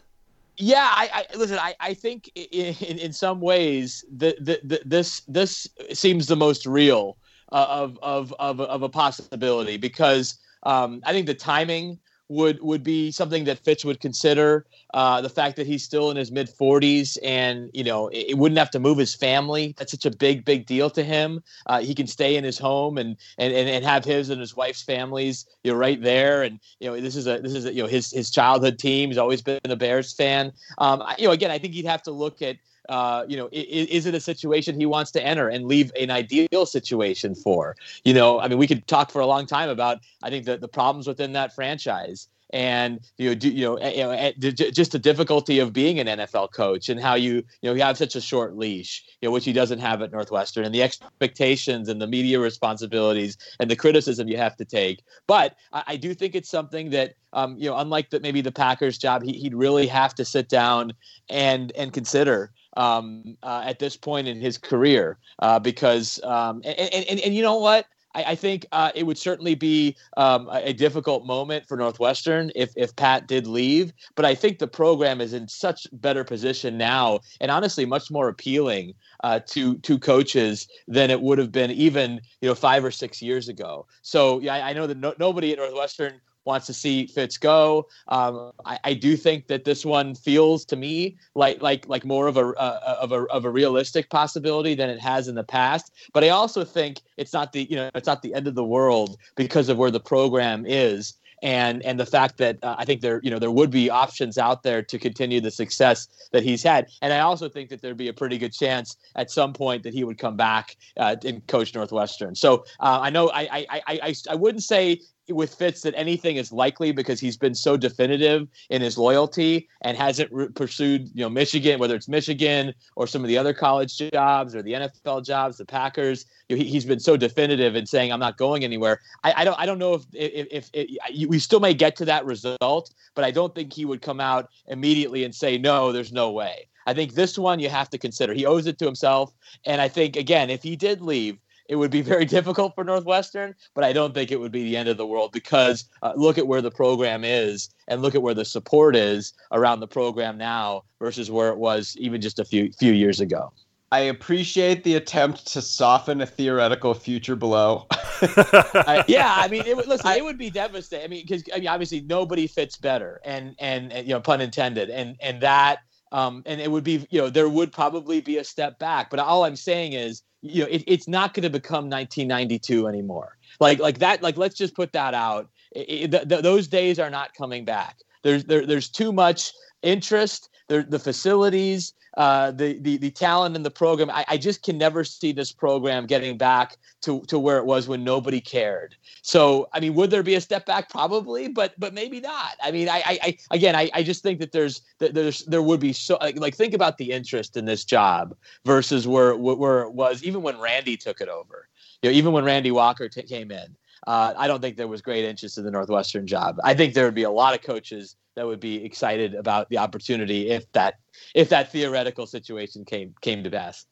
Yeah, I, I listen. I, I think in, in some ways the, the, the, this this seems the most real uh, of, of of of a possibility because um, I think the timing would would be something that Fitz would consider. Uh, the fact that he's still in his mid 40s and you know it, it, wouldn't have to move his family. That's such a big big deal to him. Uh, he can stay in his home and, and and and have his and his wife's families you know right there. And you know this is a this is a, you know his his childhood team. He's always been a Bears fan. Um, you know again I think he'd have to look at uh, you know, is, is, it a situation he wants to enter and leave an ideal situation for? You know, I mean, we could talk for a long time about, I think, the, the problems within that franchise and you know, do, you know, you know, just the difficulty of being an NFL coach and how you, you know, you have such a short leash, you know, which he doesn't have at Northwestern, and the expectations and the media responsibilities and the criticism you have to take. But I, I do think it's something that, um, you know, unlike the, maybe the Packers job, he, he'd really have to sit down and and consider um, uh, at this point in his career uh, because um, and, and, and you know what? I, I think uh, it would certainly be um, a, a, difficult moment for Northwestern if if Pat did leave but I think the program is in such better position now and honestly much more appealing uh, to to coaches than it would have been even you know five or six years ago. So yeah I, I know that no, nobody at Northwestern wants to see Fitz go. Um, I, I, do think that this one feels to me like like like more of a uh, of a of a realistic possibility than it has in the past. But I also think it's not the you know it's not the end of the world because of where the program is and and the fact that uh, I think there you know there would be options out there to continue the success that he's had, and I also think that there'd be a pretty good chance at some point that he would come back uh, and coach Northwestern. So uh, I know I I I I wouldn't say with Fitz that anything is likely because he's been so definitive in his loyalty and hasn't re- pursued, you know, Michigan, whether it's Michigan or some of the other college jobs or the NFL jobs, the Packers. You know, he, has been so definitive in saying I'm not going anywhere. I, I don't I don't know if if, if, if we still may get to that result, but I don't think he would come out immediately and say no, there's no way. I think this one you have to consider. He owes it to himself, and I think again, if he did leave it would be *laughs* very difficult for Northwestern, but I don't think it would be the end of the world because uh, look at where the program is and look at where the support is around the program now versus where it was even just a few few years ago. I appreciate the attempt to soften a theoretical future blow. *laughs* I, yeah, I mean, it would listen. It would be devastating. I mean, because I mean, obviously nobody fits better, and, and and you know, pun intended, and and that um, and it would be you know there would probably be a step back. But all I'm saying is you know, it, it's not going to become 1992 anymore. Like like that. Like let's just put that out. It, it, th- those days are not coming back. There's there, there's too much interest. There, the facilities, uh, the, the the talent in the program. I, I just can never see this program getting back to, to where it was when nobody cared. So I mean, would there be a step back? Probably, but but maybe not. I mean, I, I, I again, I, I just think that there's there's there would be so like, like think about the interest in this job versus where where it was even when Randy took it over. You know, even when Randy Walker t- came in. Uh, I don't think there was great interest in the Northwestern job. I think there would be a lot of coaches that would be excited about the opportunity if that if that theoretical situation came came to pass.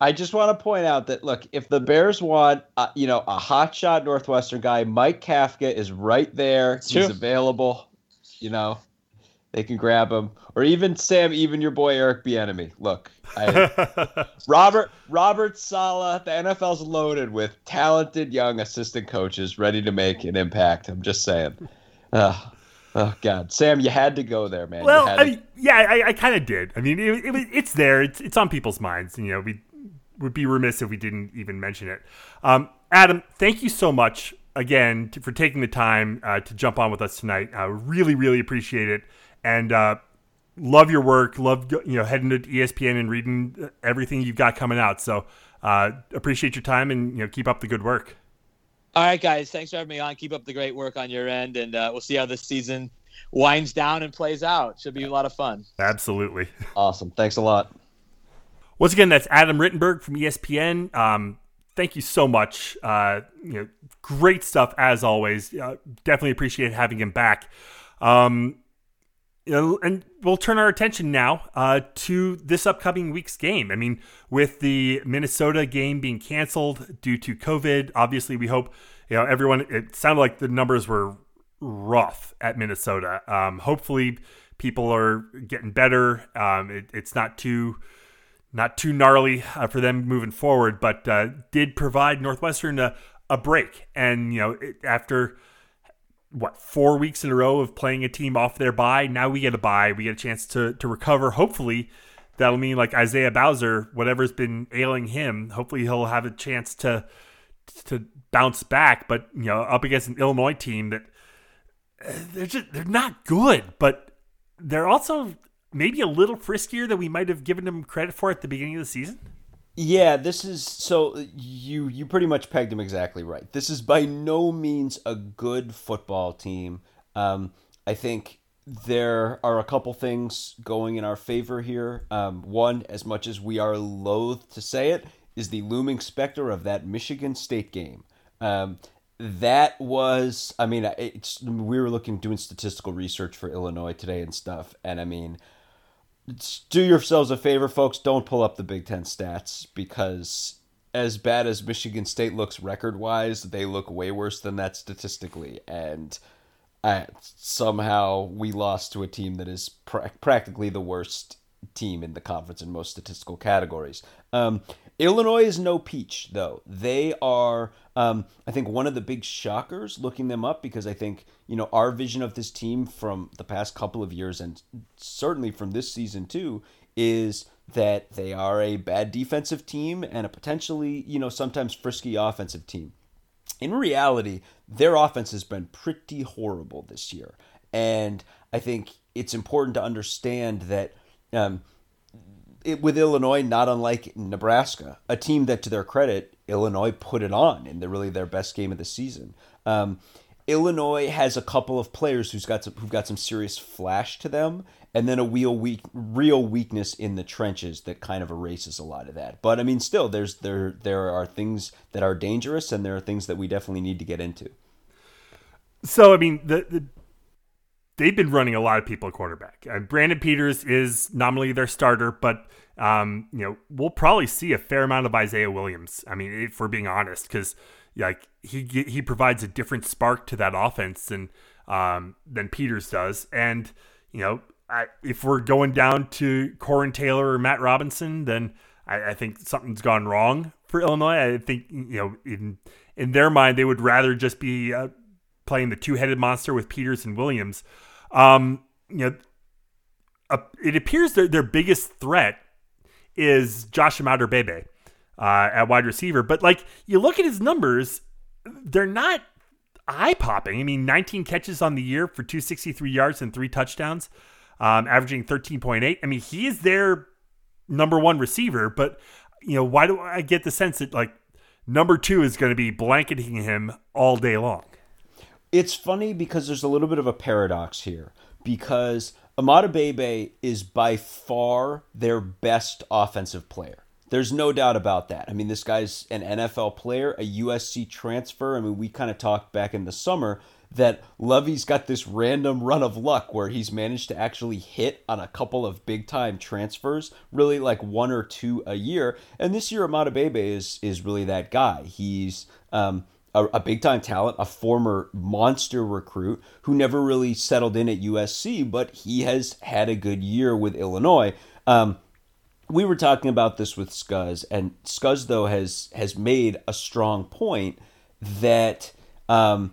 I just want to point out that look, if the Bears want, uh, you know, a hotshot Northwestern guy, Mike Kafka is right there. It's He's true. available. You know, they can grab him, or even Sam, even your boy Eric Bieniemy. Look, I, *laughs* Robert Robert Saleh, The NFL's loaded with talented young assistant coaches ready to make an impact. I'm just saying. Uh, Oh God, Sam, you had to go there, man. Well, I mean, yeah, I, I kind of did. I mean, it, it, it's there. It's, it's on people's minds. You know, we would be remiss if we didn't even mention it. Um, Adam, thank you so much again to, for taking the time uh, to jump on with us tonight. I uh, really, really appreciate it, and uh, love your work. Love you know heading to ESPN and reading everything you've got coming out. So uh, appreciate your time and you know keep up the good work. All right, guys. Thanks for having me on. Keep up the great work on your end, and uh, we'll see how this season winds down and plays out. Should be a lot of fun. Absolutely. Awesome. Thanks a lot. Once again, that's Adam Rittenberg from ESPN. Um, thank you so much. Uh, you know, great stuff as always. Uh, definitely appreciate having him back. Um, you know, and we'll turn our attention now uh, to this upcoming week's game. I mean, with the Minnesota game being canceled due to COVID, obviously we hope you know everyone. It sounded like the numbers were rough at Minnesota. Um, hopefully, people are getting better. Um, it, it's not too not too gnarly uh, for them moving forward, but uh, did provide Northwestern a, a break. And you know, it, after what four weeks in a row of playing a team off their bye. Now we get a bye. We get a chance to to recover. Hopefully, that'll mean like Isaiah Bowser, whatever's been ailing him. Hopefully, he'll have a chance to to bounce back. But you know, up against an Illinois team that uh, they're just they're not good, but they're also maybe a little friskier than we might have given them credit for at the beginning of the season. Yeah, this is so you you pretty much pegged him exactly right. This is by no means a good football team. Um, I think there are a couple things going in our favor here. Um, one, as much as we are loath to say it, is the looming specter of that Michigan State game. Um, that was, I mean, it's we were looking doing statistical research for Illinois today and stuff, and I mean do yourselves a favor, folks. Don't pull up the Big Ten stats because, as bad as Michigan State looks record wise, they look way worse than that statistically. And I, somehow we lost to a team that is pra- practically the worst team in the conference in most statistical categories. Um, Illinois is no peach, though. They are, um, I think, one of the big shockers looking them up because I think, you know, our vision of this team from the past couple of years and certainly from this season too is that they are a bad defensive team and a potentially, you know, sometimes frisky offensive team. In reality, their offense has been pretty horrible this year. And I think it's important to understand that. Um, it, with Illinois, not unlike Nebraska, a team that, to their credit, Illinois put it on in the really their best game of the season. Um, Illinois has a couple of players who's got some, who've got some serious flash to them, and then a real weak, real weakness in the trenches that kind of erases a lot of that. But I mean, still, there's there there are things that are dangerous, and there are things that we definitely need to get into. So I mean, the, the they've been running a lot of people at quarterback. Uh, Brandon Peters is nominally their starter, but um, you know we'll probably see a fair amount of Isaiah Williams. I mean, if we're being honest, because like he he provides a different spark to that offense than um, than Peters does, and you know I, if we're going down to Coran Taylor or Matt Robinson, then I, I think something's gone wrong for Illinois. I think you know in in their mind they would rather just be uh, playing the two headed monster with Peters and Williams. Um, you know, it appears that their biggest threat is Josh Imatorbhebhe uh, at wide receiver. But like you look at his numbers, they're not eye popping. I mean, 19 catches on the year for 263 yards and three touchdowns, um, averaging 13.8. I mean, he is their number one receiver. But you know, why do I get the sense that like number two is going to be blanketing him all day long? It's funny because there's a little bit of a paradox here because Imatorbhebhe is by far their best offensive player. There's no doubt about that. I mean, this guy's an NFL player, a USC transfer. I mean, we kind of talked back in the summer that Lovie's got this random run of luck where he's managed to actually hit on a couple of big time transfers, really like one or two a year. And this year, Imatorbhebhe is is really that guy. He's um, a, a big time talent, a former monster recruit who never really settled in at USC, but he has had a good year with Illinois. Um, we were talking about this with Scuzz, and Scuzz though has has made a strong point that um,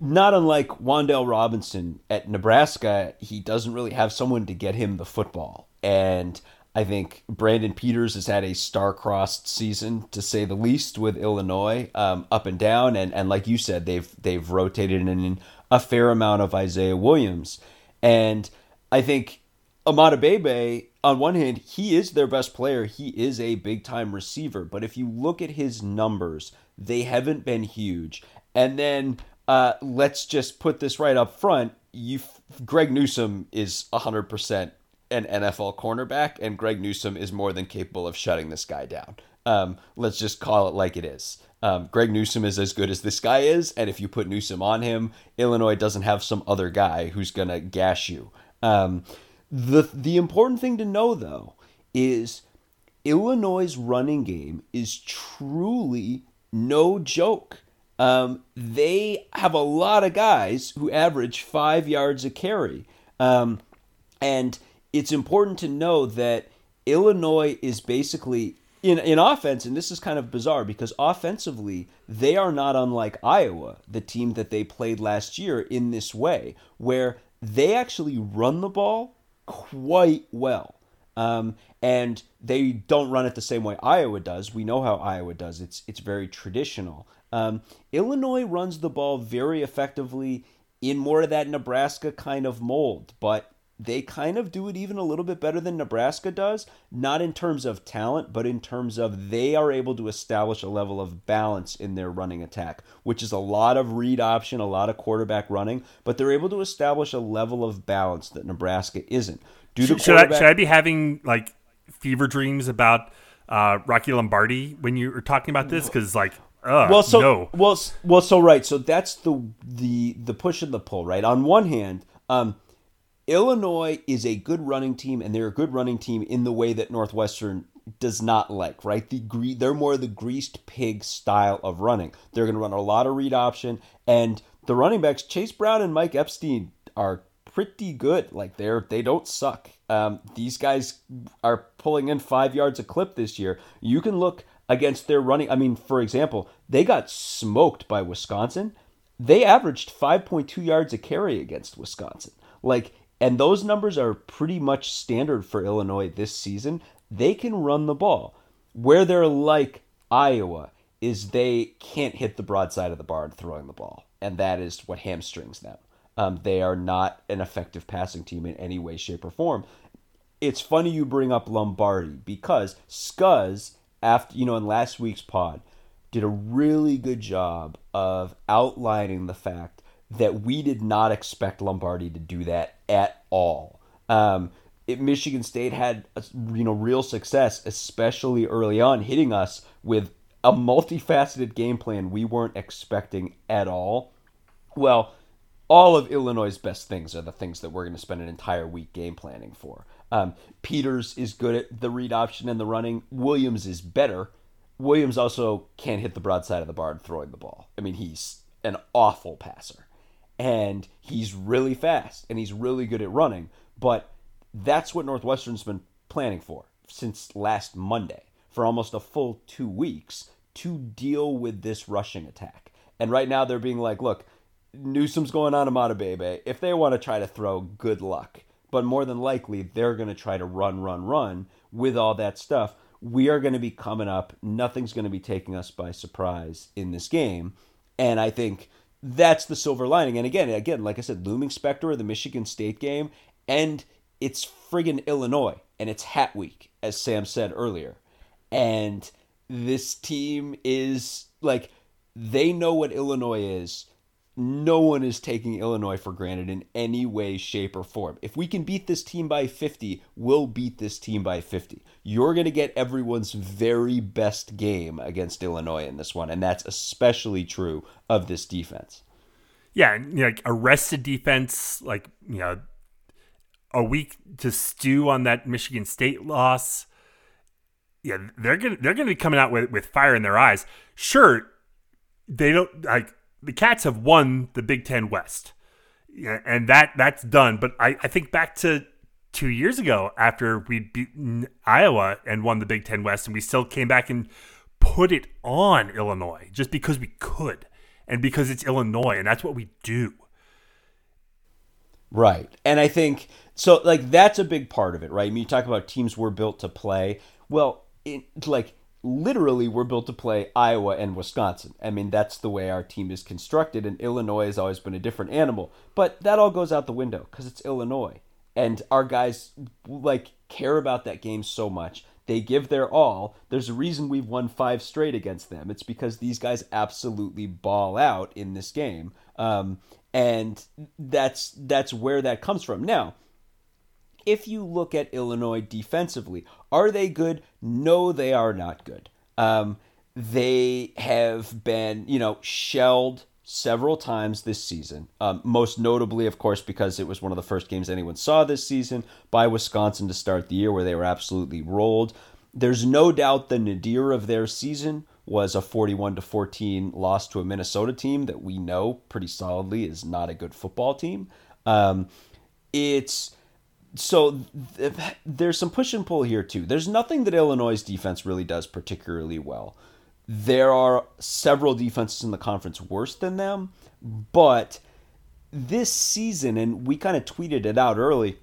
not unlike Wan'Dale Robinson at Nebraska, he doesn't really have someone to get him the football, and I think Brandon Peters has had a star-crossed season to say the least with Illinois, um, up and down, and and like you said, they've they've rotated in a fair amount of Isaiah Williams, and I think Imatorbhebhe, on one hand, he is their best player. He is a big-time receiver, but if you look at his numbers, they haven't been huge. And then uh, let's just put this right up front: you, Greg Newsome is hundred percent an NFL cornerback, and Greg Newsome is more than capable of shutting this guy down. Um, let's just call it like it is. Um, Greg Newsome is as good as this guy is, and if you put Newsome on him, Illinois doesn't have some other guy who's gonna gash you. Um, the the important thing to know though is Illinois' running game is truly no joke. Um, they have a lot of guys who average five yards a carry. Um, and it's important to know that Illinois is basically in in offense, and this is kind of bizarre because offensively they are not unlike Iowa, the team that they played last year in this way, where they actually run the ball quite well. Um, and they don't run it the same way Iowa does. We know how Iowa does. It's it's very traditional. Um, Illinois runs the ball very effectively in more of that Nebraska kind of mold, but they kind of do it even a little bit better than Nebraska does, not in terms of talent, but in terms of they are able to establish a level of balance in their running attack, which is a lot of read option, a lot of quarterback running, but they're able to establish a level of balance that Nebraska isn't. To should, I, should I be having like fever dreams about uh, Rocky Lombardi when you were talking about this? Because like uh, well, so no. well, well, so right. So that's the the the push and the pull, right? On one hand, um, Illinois is a good running team, and they're a good running team in the way that Northwestern does not like, right? The gre- they're more the greased pig style of running. They're going to run a lot of read option, and the running backs Chase Brown and Mike Epstein are pretty good. Like they're they don't suck. Um, these guys are pulling in five yards a clip this year. You can look against their running. I mean, for example, they got smoked by Wisconsin. They averaged 5.2 yards a carry against Wisconsin. Like and those numbers are pretty much standard for Illinois this season. They can run the ball. Where they're like Iowa is they can't hit the broadside of the barn throwing the ball, and that is what hamstrings them. Um, they are not an effective passing team in any way, shape, or form. It's funny you bring up Lombardi because Scuzz, after you know, in last week's pod, did a really good job of outlining the fact that we did not expect Lombardi to do that at all. Um, it, Michigan State had you know real success, especially early on, hitting us with a multifaceted game plan we weren't expecting at all. Well, all of Illinois' best things are the things that we're going to spend an entire week game planning for. Um, Peters is good at the read option and the running. Williams is better. Williams also can't hit the broadside of the barn throwing the ball. I mean, he's an awful passer and he's really fast and he's really good at running. But that's what Northwestern's been planning for since last Monday for almost a full two weeks to deal with this rushing attack. And right now they're being like, look, Newsome's going on Imatorbhebhe. If they want to try to throw, good luck. But more than likely, they're going to try to run, run, run with all that stuff. We are going to be coming up. Nothing's going to be taking us by surprise in this game. And I think that's the silver lining. And again, again, like I said, looming specter of the Michigan State game, and it's friggin' Illinois, and it's Hat Week, as Sam said earlier. And this team is like they know what Illinois is no one is taking Illinois for granted in any way, shape, or form. If we can beat this team by 50, we'll beat this team by 50. You're going to get everyone's very best game against Illinois in this one, and that's especially true of this defense. Yeah, you know, like arrested defense, like, you know, a week to stew on that Michigan State loss. Yeah, they're gonna they're gonna be coming out with, with fire in their eyes. Sure, they don't like the Cats have won the Big Ten West, and that that's done. But I, I think back to two years ago after we beat Iowa and won the Big Ten West, and we still came back and put it on Illinois just because we could and because it's Illinois and that's what we do. Right. And I think so like that's a big part of it, right? I mean you talk about teams were built to play. Well, it, like literally we're built to play Iowa and Wisconsin. I mean, that's the way our team is constructed, and Illinois has always been a different animal. But that all goes out the window because it's Illinois. And our guys like care about that game so much. They give their all. There's a reason we've won five straight against them. It's because these guys absolutely ball out in this game. Um, and that's that's where that comes from. Now, if you look at Illinois defensively, are they good? No, they are not good. Um, they have been, you know, shelled several times this season. Um, most notably, of course, because it was one of the first games anyone saw this season by Wisconsin to start the year, where they were absolutely rolled. There's no doubt the nadir of their season was a 41 to 14 loss to a Minnesota team that we know pretty solidly is not a good football team. Um, it's so th- there's some push and pull here too. There's nothing that Illinois' defense really does particularly well. There are several defenses in the conference worse than them, but this season, and we kind of tweeted it out early,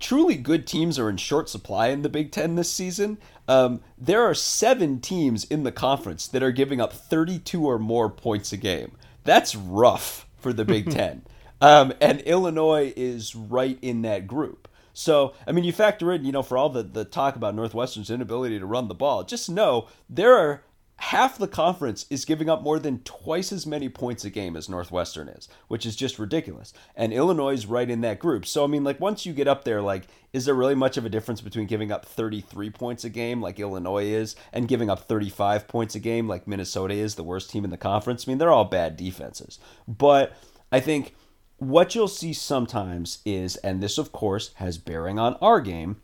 truly good teams are in short supply in the Big Ten this season. Um, there are seven teams in the conference that are giving up 32 or more points a game. That's rough for the Big *laughs* Ten. Um, and Illinois is right in that group. So, I mean, you factor in, you know, for all the, the talk about Northwestern's inability to run the ball, just know there are half the conference is giving up more than twice as many points a game as Northwestern is, which is just ridiculous. And Illinois is right in that group. So, I mean, like, once you get up there, like, is there really much of a difference between giving up 33 points a game, like Illinois is, and giving up 35 points a game, like Minnesota is, the worst team in the conference? I mean, they're all bad defenses. But I think what you'll see sometimes is, and this of course has bearing on our game,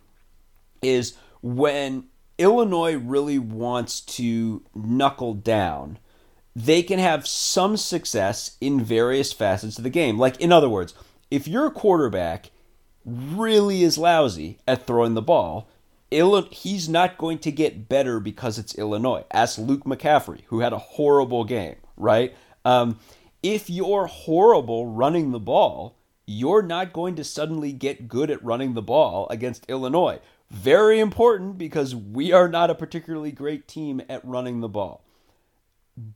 is when Illinois really wants to knuckle down, they can have some success in various facets of the game. Like, in other words, if your quarterback really is lousy at throwing the ball, he's not going to get better because it's Illinois. Ask Luke McCaffrey, who had a horrible game, right? Um, if you're horrible running the ball, you're not going to suddenly get good at running the ball against Illinois. Very important because we are not a particularly great team at running the ball.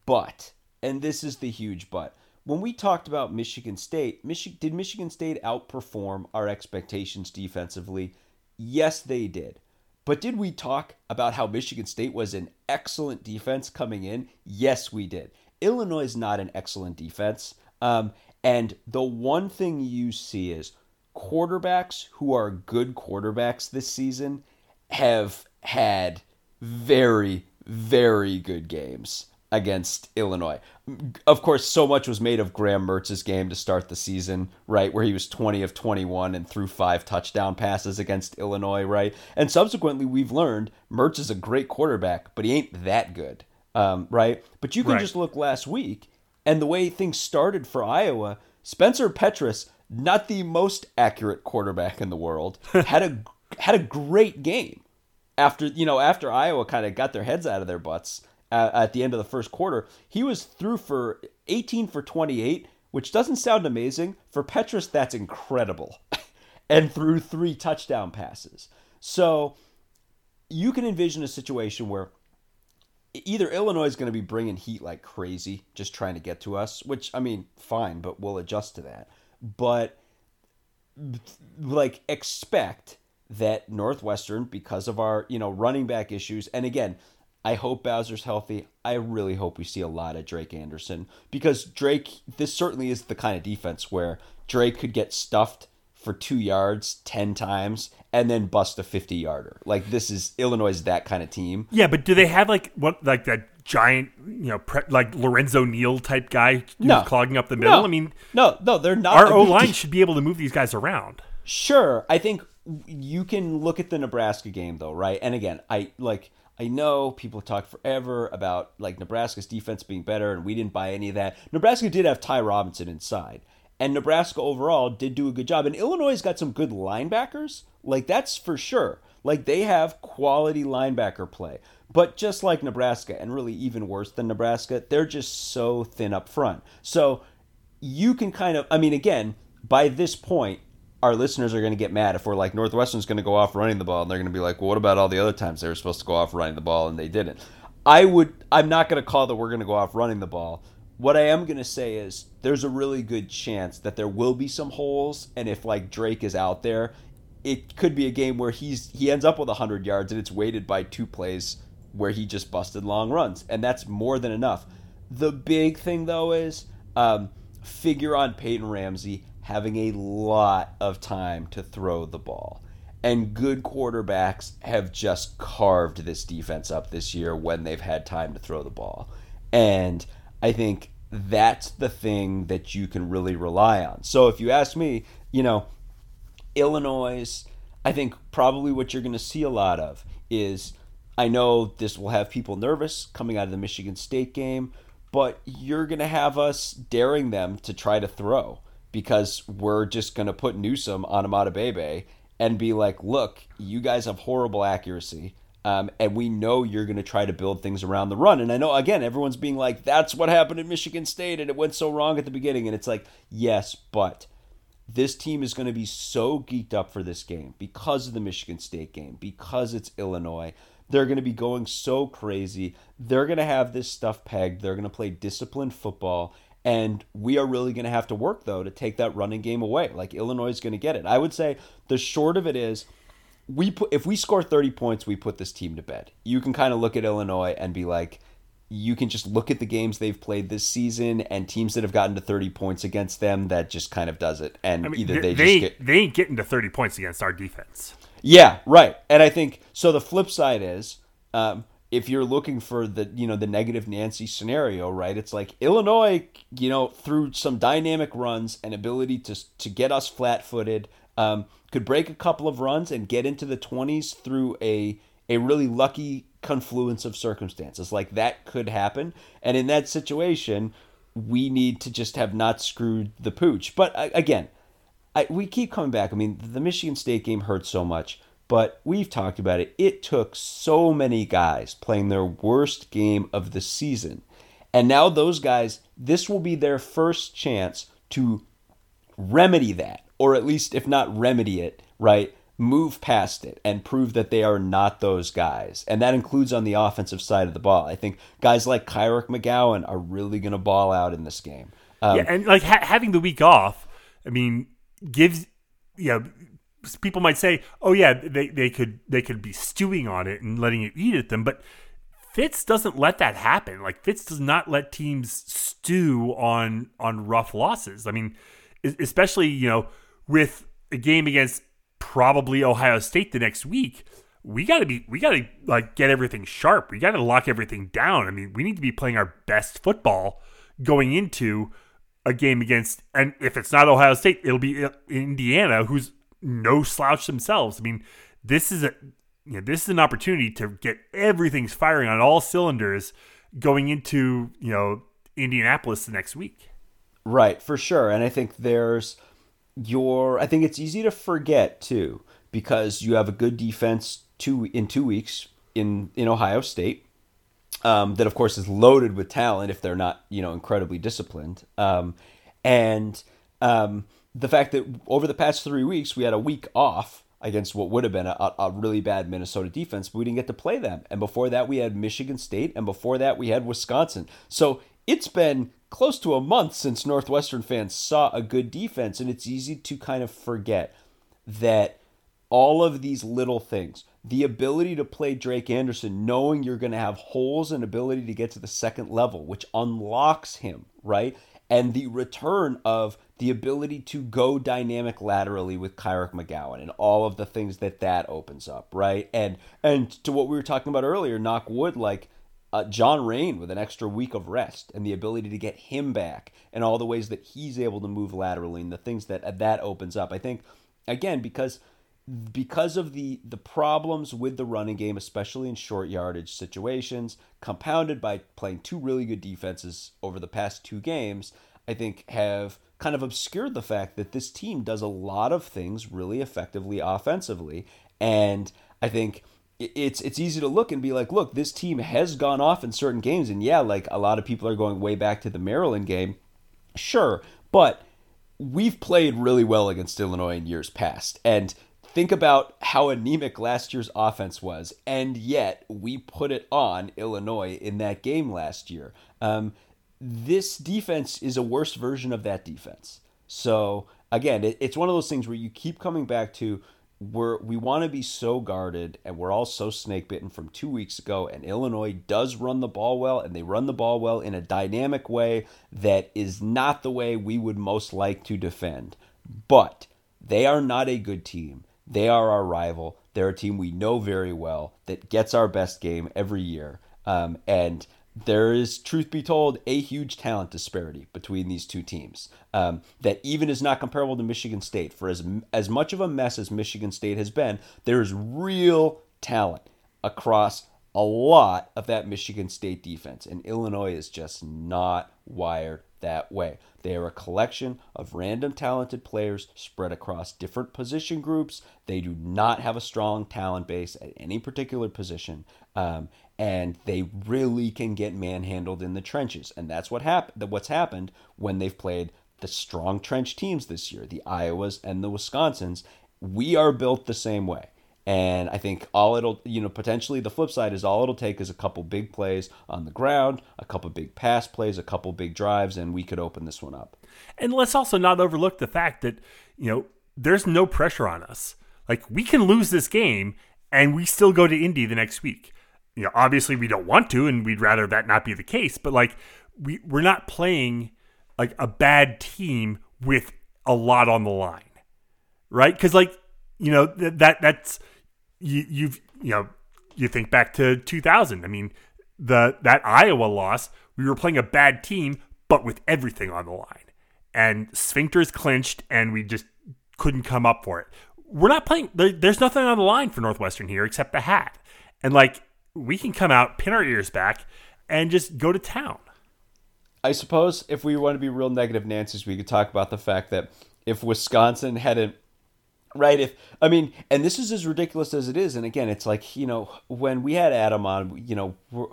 But, and this is the huge but, when we talked about Michigan State, did Michigan State outperform our expectations defensively? Yes, they did. But did we talk about how Michigan State was an excellent defense coming in? Yes, we did. Illinois is not an excellent defense. Um, and the one thing you see is quarterbacks who are good quarterbacks this season have had very, very good games against Illinois. Of course, so much was made of Graham Mertz's game to start the season, right, where he was 20 of 21 and threw five touchdown passes against Illinois, right? And subsequently, we've learned Mertz is a great quarterback, but he ain't that good um, right? But you can right. just look last week and the way things started for Iowa. Spencer Petras, not the most accurate quarterback in the world, *laughs* had a had a great game after you know after Iowa kind of got their heads out of their butts at, at the end of the first quarter. He was through for 18 for 28, which doesn't sound amazing for Petras. That's incredible, *laughs* and threw three touchdown passes. So you can envision a situation where either Illinois is going to be bringing heat like crazy, just trying to get to us, which I mean, fine, but we'll adjust to that. But like expect that Northwestern, because of our you know running back issues, and again, I hope Bowser's healthy. I really hope we see a lot of Drake Anderson because Drake. This certainly is the kind of defense where Drake could get stuffed for two yards 10 times and then bust a 50 yarder. Like this is Illinois is that kind of team. Yeah, but do they have like what like that giant, you know, pre- like Lorenzo Neal type guy no. clogging up the middle? No. I mean, no, no, they're not. Our O line should be able to move these guys around. Sure, I think you can look at the Nebraska game though, right? And again, I like I know people talk forever about like Nebraska's defense being better, and we didn't buy any of that. Nebraska did have Ty Robinson inside, and Nebraska overall did do a good job. And Illinois has got some good linebackers. Like, that's for sure. Like, they have quality linebacker play. But just like Nebraska, and really even worse than Nebraska, they're just so thin up front. So you can kind of, I mean, again, by this point, our listeners are going to get mad if we're like Northwestern's going to go off running the ball, and they're going to be like, well, what about all the other times they were supposed to go off running the ball and they didn't? I would, I'm not going to call that we're going to go off running the ball what I am going to say is there's a really good chance that there will be some holes and if like Drake is out there, it could be a game where he's he ends up with 100 yards and it's weighted by two plays where he just busted long runs and that's more than enough. The big thing though is um, figure on Peyton Ramsey having a lot of time to throw the ball. And good quarterbacks have just carved this defense up this year when they've had time to throw the ball. And I think that's the thing that you can really rely on. So if you ask me, you know, Illinois, I think probably what you're going to see a lot of is I know this will have people nervous coming out of the Michigan State game, but you're going to have us daring them to try to throw because we're just going to put Newsome on Imatorbhebhe Bebe and be like, look, you guys have horrible accuracy. Um, and we know you're going to try to build things around the run. And I know, again, everyone's being like, that's what happened at Michigan State, and it went so wrong at the beginning. And it's like, yes, but this team is going to be so geeked up for this game because of the Michigan State game, because it's Illinois. They're going to be going so crazy. They're going to have this stuff pegged. They're going to play disciplined football. And we are really going to have to work, though, to take that running game away. Like Illinois is going to get it. I would say the short of it is we put if we score 30 points, we put this team to bed. You can kind of look at Illinois and be like, you can just look at the games they've played this season and teams that have gotten to 30 points against them that just kind of does it. And I mean, either they, they just get they ain't getting to 30 points against our defense. Yeah, right. And I think so. The flip side is um, if you're looking for the you know the negative Nancy scenario, right? It's like Illinois, you know, through some dynamic runs and ability to to get us flat footed, um, could break a couple of runs and get into the 20s through a a really lucky confluence of circumstances. Like that could happen, and in that situation, we need to just have not screwed the pooch. But again, I, we keep coming back. I mean, the Michigan State game hurt so much, but we've talked about it. It took so many guys playing their worst game of the season. And now those guys, this will be their first chance to remedy that, or at least, if not remedy it, right? Move past it and prove that they are not those guys. And that includes on the offensive side of the ball. I think guys like Kyric McGowan are really going to ball out in this game. Um, yeah, and like ha- having the week off, I mean, gives you know people might say, oh yeah, they, they could they could be stewing on it and letting it eat at them, but Fitz doesn't let that happen. Like Fitz does not let teams stew on on rough losses. I mean, especially you know with a game against probably Ohio State the next week, we got to be we got to like get everything sharp. We got to lock everything down. I mean, we need to be playing our best football going into a game against, and if it's not Ohio State, it'll be Indiana, who's no slouch themselves. I mean, this is a you know, this is an opportunity to get everything's firing on all cylinders going into you know Indianapolis the next week. Right, for sure, and I think there's your. I think it's easy to forget too because you have a good defense two in two weeks in in Ohio State um, that of course is loaded with talent if they're not you know incredibly disciplined um, and um, the fact that over the past three weeks we had a week off against what would have been a, a really bad Minnesota defense, but we didn't get to play them. And before that, we had Michigan State, and before that, we had Wisconsin. So it's been close to a month since Northwestern fans saw a good defense, and it's easy to kind of forget that all of these little things the ability to play Drake Anderson, knowing you're going to have holes and ability to get to the second level, which unlocks him, right? And the return of the ability to go dynamic laterally with Kyric McGowan and all of the things that that opens up, right? And and to what we were talking about earlier, knock wood, like uh, John Raine with an extra week of rest and the ability to get him back and all the ways that he's able to move laterally and the things that that opens up. I think again because because of the the problems with the running game, especially in short yardage situations, compounded by playing two really good defenses over the past two games, I think have kind of obscured the fact that this team does a lot of things really effectively offensively. And I think it's it's easy to look and be like, look, this team has gone off in certain games, and yeah, like a lot of people are going way back to the Maryland game, sure, but we've played really well against Illinois in years past, and think about how anemic last year's offense was, and yet we put it on Illinois in that game last year. Um, this defense is a worse version of that defense. So again, it, it's one of those things where you keep coming back to where we want to be so guarded and we're all so snake bitten from two weeks ago and illinois does run the ball well and they run the ball well in a dynamic way that is not the way we would most like to defend But they are not a good team. They are our rival. They're a team we know very well that gets our best game every year. Um, and there is, truth be told, a huge talent disparity between these two teams um, that even is not comparable to Michigan State. For as as much of a mess as Michigan State has been, there is real talent across a lot of that Michigan State defense, and Illinois is just not wired that way. They are a collection of random talented players spread across different position groups. They do not have a strong talent base at any particular position. Um, and they really can get manhandled in the trenches. And that's what happened what's happened when they've played the strong trench teams this year, the Iowas and the Wisconsins. We are built the same way. And I think all it'll, you know, potentially the flip side is all it'll take is a couple big plays on the ground, a couple big pass plays, a couple big drives, and we could open this one up. And let's also not overlook the fact that, you know, there's no pressure on us. Like, we can lose this game and we still go to Indy the next week. You know, obviously we don't want to, and we'd rather that not be the case, but like, we, we're not playing like a bad team with a lot on the line, right? Because, like, you know, that that's, you, you've you know you think back to 2000. I mean, the that Iowa loss, we were playing a bad team, but with everything on the line, and sphincters clinched, and we just couldn't come up for it. We're not playing. There, there's nothing on the line for Northwestern here except the hat, and like we can come out, pin our ears back, and just go to town. I suppose if we want to be real negative Nancy's, we could talk about the fact that if Wisconsin hadn't right if i mean and this is as ridiculous as it is and again it's like you know when we had adam on you know we're,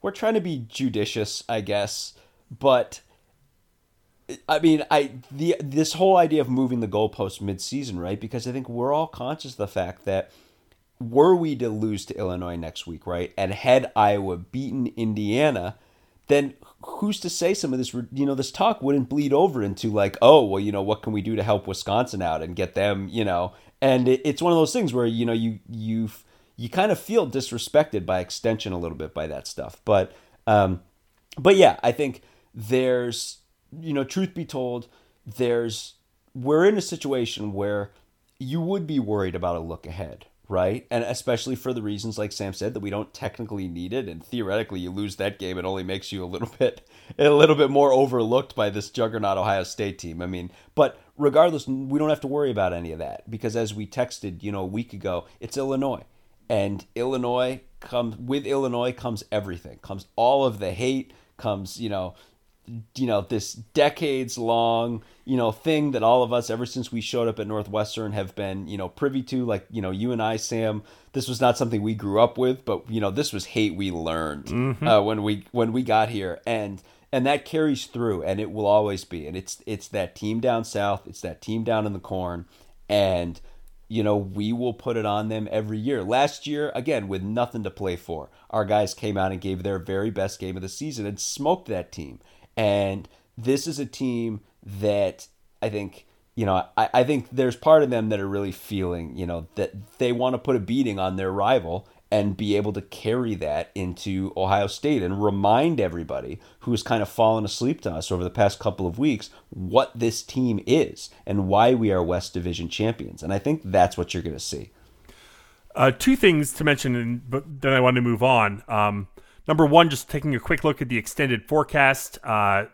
we're trying to be judicious i guess but i mean i the this whole idea of moving the goalpost mid-season right because i think we're all conscious of the fact that were we to lose to illinois next week right and had iowa beaten indiana then who's to say some of this you know this talk wouldn't bleed over into like oh well you know what can we do to help Wisconsin out and get them you know? And it, it's one of those things where you know you you you kind of feel disrespected by extension a little bit by that stuff. But um but yeah I think there's you know truth be told there's we're in a situation where you would be worried about a look ahead right? And especially for the reasons like Sam said that we don't technically need it, and theoretically you lose that game, it only makes you a little *laughs* bit a little bit more overlooked by this juggernaut Ohio State team. I mean, but regardless, we don't have to worry about any of that because as we texted, you know, a week ago, it's Illinois, and Illinois comes with Illinois comes everything, comes all of the hate, comes you know you know this decades long you know thing that all of us ever since we showed up at northwestern have been you know privy to. Like you know you and i sam this was not something we grew up with but you know this was hate we learned mm-hmm. uh, when we when we got here. And and that carries through and it will always be. And it's it's that team down south it's that team down in the corn and you know we will put it on them every year. Last year again with nothing to play for our guys came out and gave their very best game of the season and smoked that team and this is a team that I think, you know, I, I think there's part of them that are really feeling, you know, that they want to put a beating on their rival and be able to carry that into Ohio State and remind everybody who's kind of fallen asleep to us over the past couple of weeks what this team is and why we are West Division champions. And I think that's what you're going to see. Uh, two things to mention, but then I want to move on. Um, Number one, just taking a quick look at the extended forecast. Uh,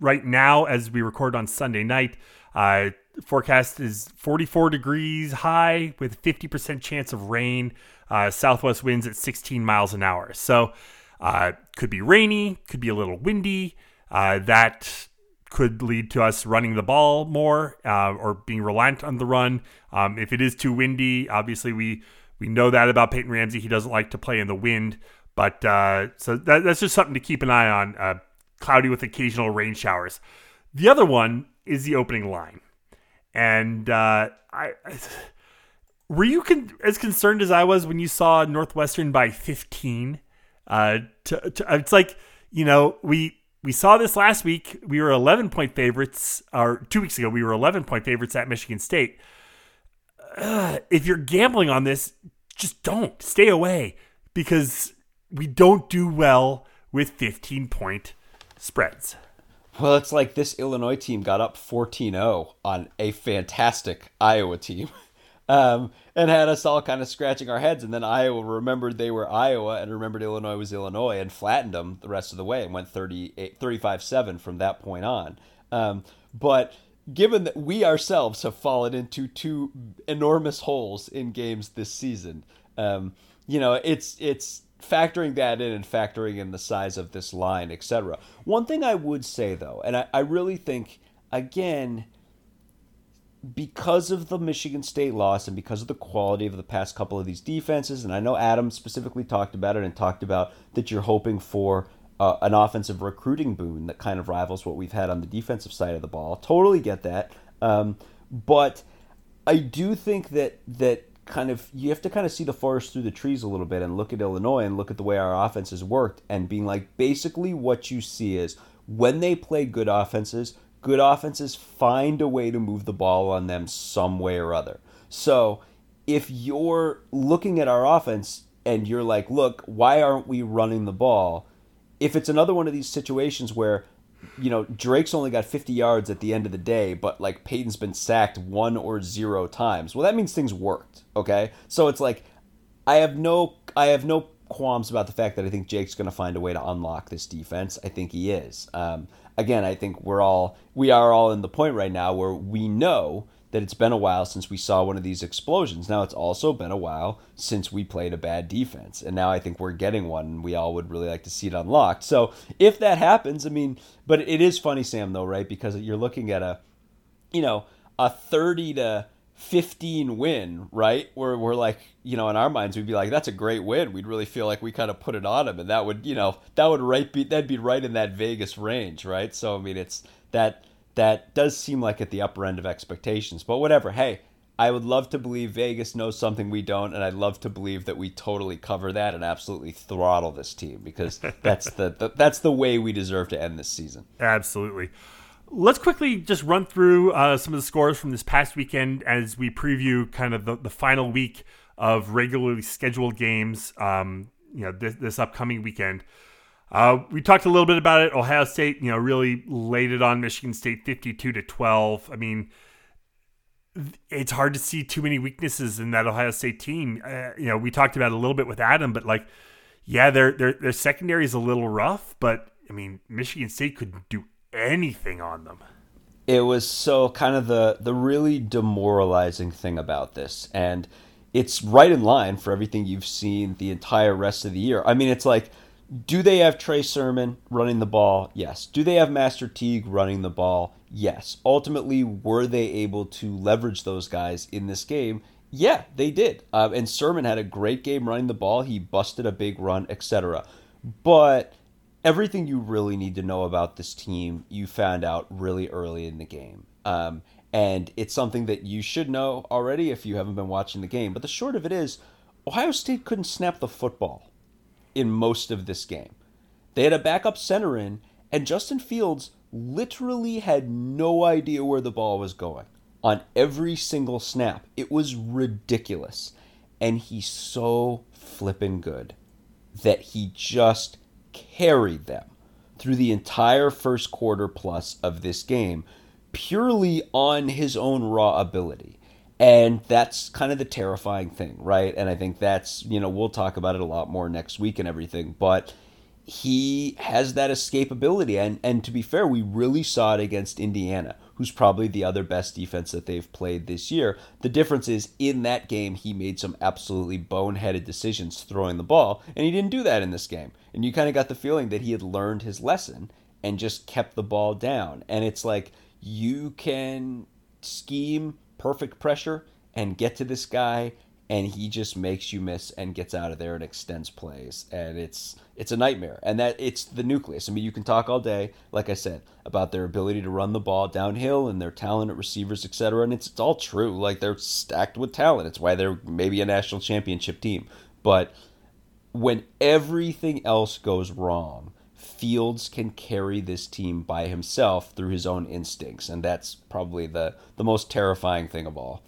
right now, as we record on Sunday night, uh, forecast is 44 degrees high with 50% chance of rain. Uh, southwest winds at 16 miles an hour. So, uh, could be rainy, could be a little windy. Uh, that could lead to us running the ball more uh, or being reliant on the run. Um, if it is too windy, obviously we we know that about Peyton Ramsey. He doesn't like to play in the wind. But uh, so that, that's just something to keep an eye on. Uh, cloudy with occasional rain showers. The other one is the opening line, and uh, I, *sighs* were you con- as concerned as I was when you saw Northwestern by 15. Uh, to, to, it's like you know we we saw this last week. We were 11 point favorites, or two weeks ago we were 11 point favorites at Michigan State. Uh, if you're gambling on this, just don't stay away because we don't do well with 15 point spreads. Well, it's like this Illinois team got up 14-0 on a fantastic Iowa team. *laughs* Um, and had us all kind of scratching our heads. And then Iowa remembered they were Iowa and remembered Illinois was Illinois and flattened them the rest of the way and went 35 7 from that point on. Um, but given that we ourselves have fallen into two enormous holes in games this season, um, you know, it's it's factoring that in and factoring in the size of this line, etc. One thing I would say though, and I, I really think again because of the Michigan State loss and because of the quality of the past couple of these defenses, and I know Adam specifically talked about it and talked about that you're hoping for uh, an offensive recruiting boon that kind of rivals what we've had on the defensive side of the ball. Totally get that, um, but I do think that that kind of you have to kind of see the forest through the trees a little bit and look at Illinois and look at the way our offense has worked and being like basically what you see is when they play good offenses good offenses find a way to move the ball on them some way or other. So if you're looking at our offense and you're like, look, why aren't we running the ball? If it's another one of these situations where, you know, Drake's only got 50 yards at the end of the day, but like Peyton's been sacked one or zero times, well, that means things worked. Okay. So it's like, I have no, I have no qualms about the fact that I think Jake's going to find a way to unlock this defense. I think he is. Um, again, I think we're all we are all in the point right now where we know that it's been a while since we saw one of these explosions. Now it's also been a while since we played a bad defense, and now I think we're getting one, and we all would really like to see it unlocked. So if that happens, I mean, but it is funny, Sam, though, right? Because you're looking at a, you know, a thirty to 15 win, right? Where we're like, you know, in our minds, we'd be like, that's a great win. We'd really feel like we kind of put it on him, and that would, you know, that would right be that'd be right in that Vegas range, right? So I mean, it's that that does seem like at the upper end of expectations, but whatever. Hey, I would love to believe Vegas knows something we don't, and I'd love to believe that we totally cover that and absolutely throttle this team because *laughs* that's the, the that's the way we deserve to end this season. Absolutely. Let's quickly just run through uh, some of the scores from this past weekend as we preview kind of the, the final week of regularly scheduled games. Um, you know, this, this upcoming weekend. Uh, we talked a little bit about it. Ohio State, you know, really laid it on Michigan State, fifty-two to twelve. I mean, it's hard to see too many weaknesses in that Ohio State team. Uh, you know, we talked about it a little bit with Adam, but like, yeah, their their their secondary is a little rough, but I mean, Michigan State couldn't do anything on them. It was so kind of the the really demoralizing thing about this, and it's right in line for everything you've seen the entire rest of the year. I mean, it's like, do they have Trey Sermon running the ball? Yes. Do they have Master Teague running the ball? Yes. Ultimately, were they able to leverage those guys in this game? Yeah, they did. Uh, and Sermon had a great game running the ball. He busted a big run, etc. But everything you really need to know about this team you found out really early in the game. Um, and it's something that you should know already if you haven't been watching the game. But the short of it is, Ohio State couldn't snap the football in most of this game. They had a backup center in, and Justin Fields literally had no idea where the ball was going on every single snap. It was ridiculous. And he's so flippin' good that he just carried them through the entire first quarter plus of this game purely on his own raw ability. And that's kind of the terrifying thing, right? And I think that's, you know, we'll talk about it a lot more next week and everything, but he has that escapability. And, and to be fair, we really saw it against Indiana, who's probably the other best defense that they've played this year. The difference is in that game, he made some absolutely boneheaded decisions throwing the ball, and he didn't do that in this game. And you kind of got the feeling that he had learned his lesson and just kept the ball down. And it's like you can scheme perfect pressure and get to this guy and he just makes you miss and gets out of there and extends plays. And it's it's a nightmare. And that it's the nucleus. I mean you can talk all day like i said about their ability to run the ball downhill and their talent at receivers etc and it's, it's all true. Like they're stacked with talent. It's why they're maybe a national championship team. But when everything else goes wrong fields can carry this team by himself through his own instincts and that's probably the the most terrifying thing of all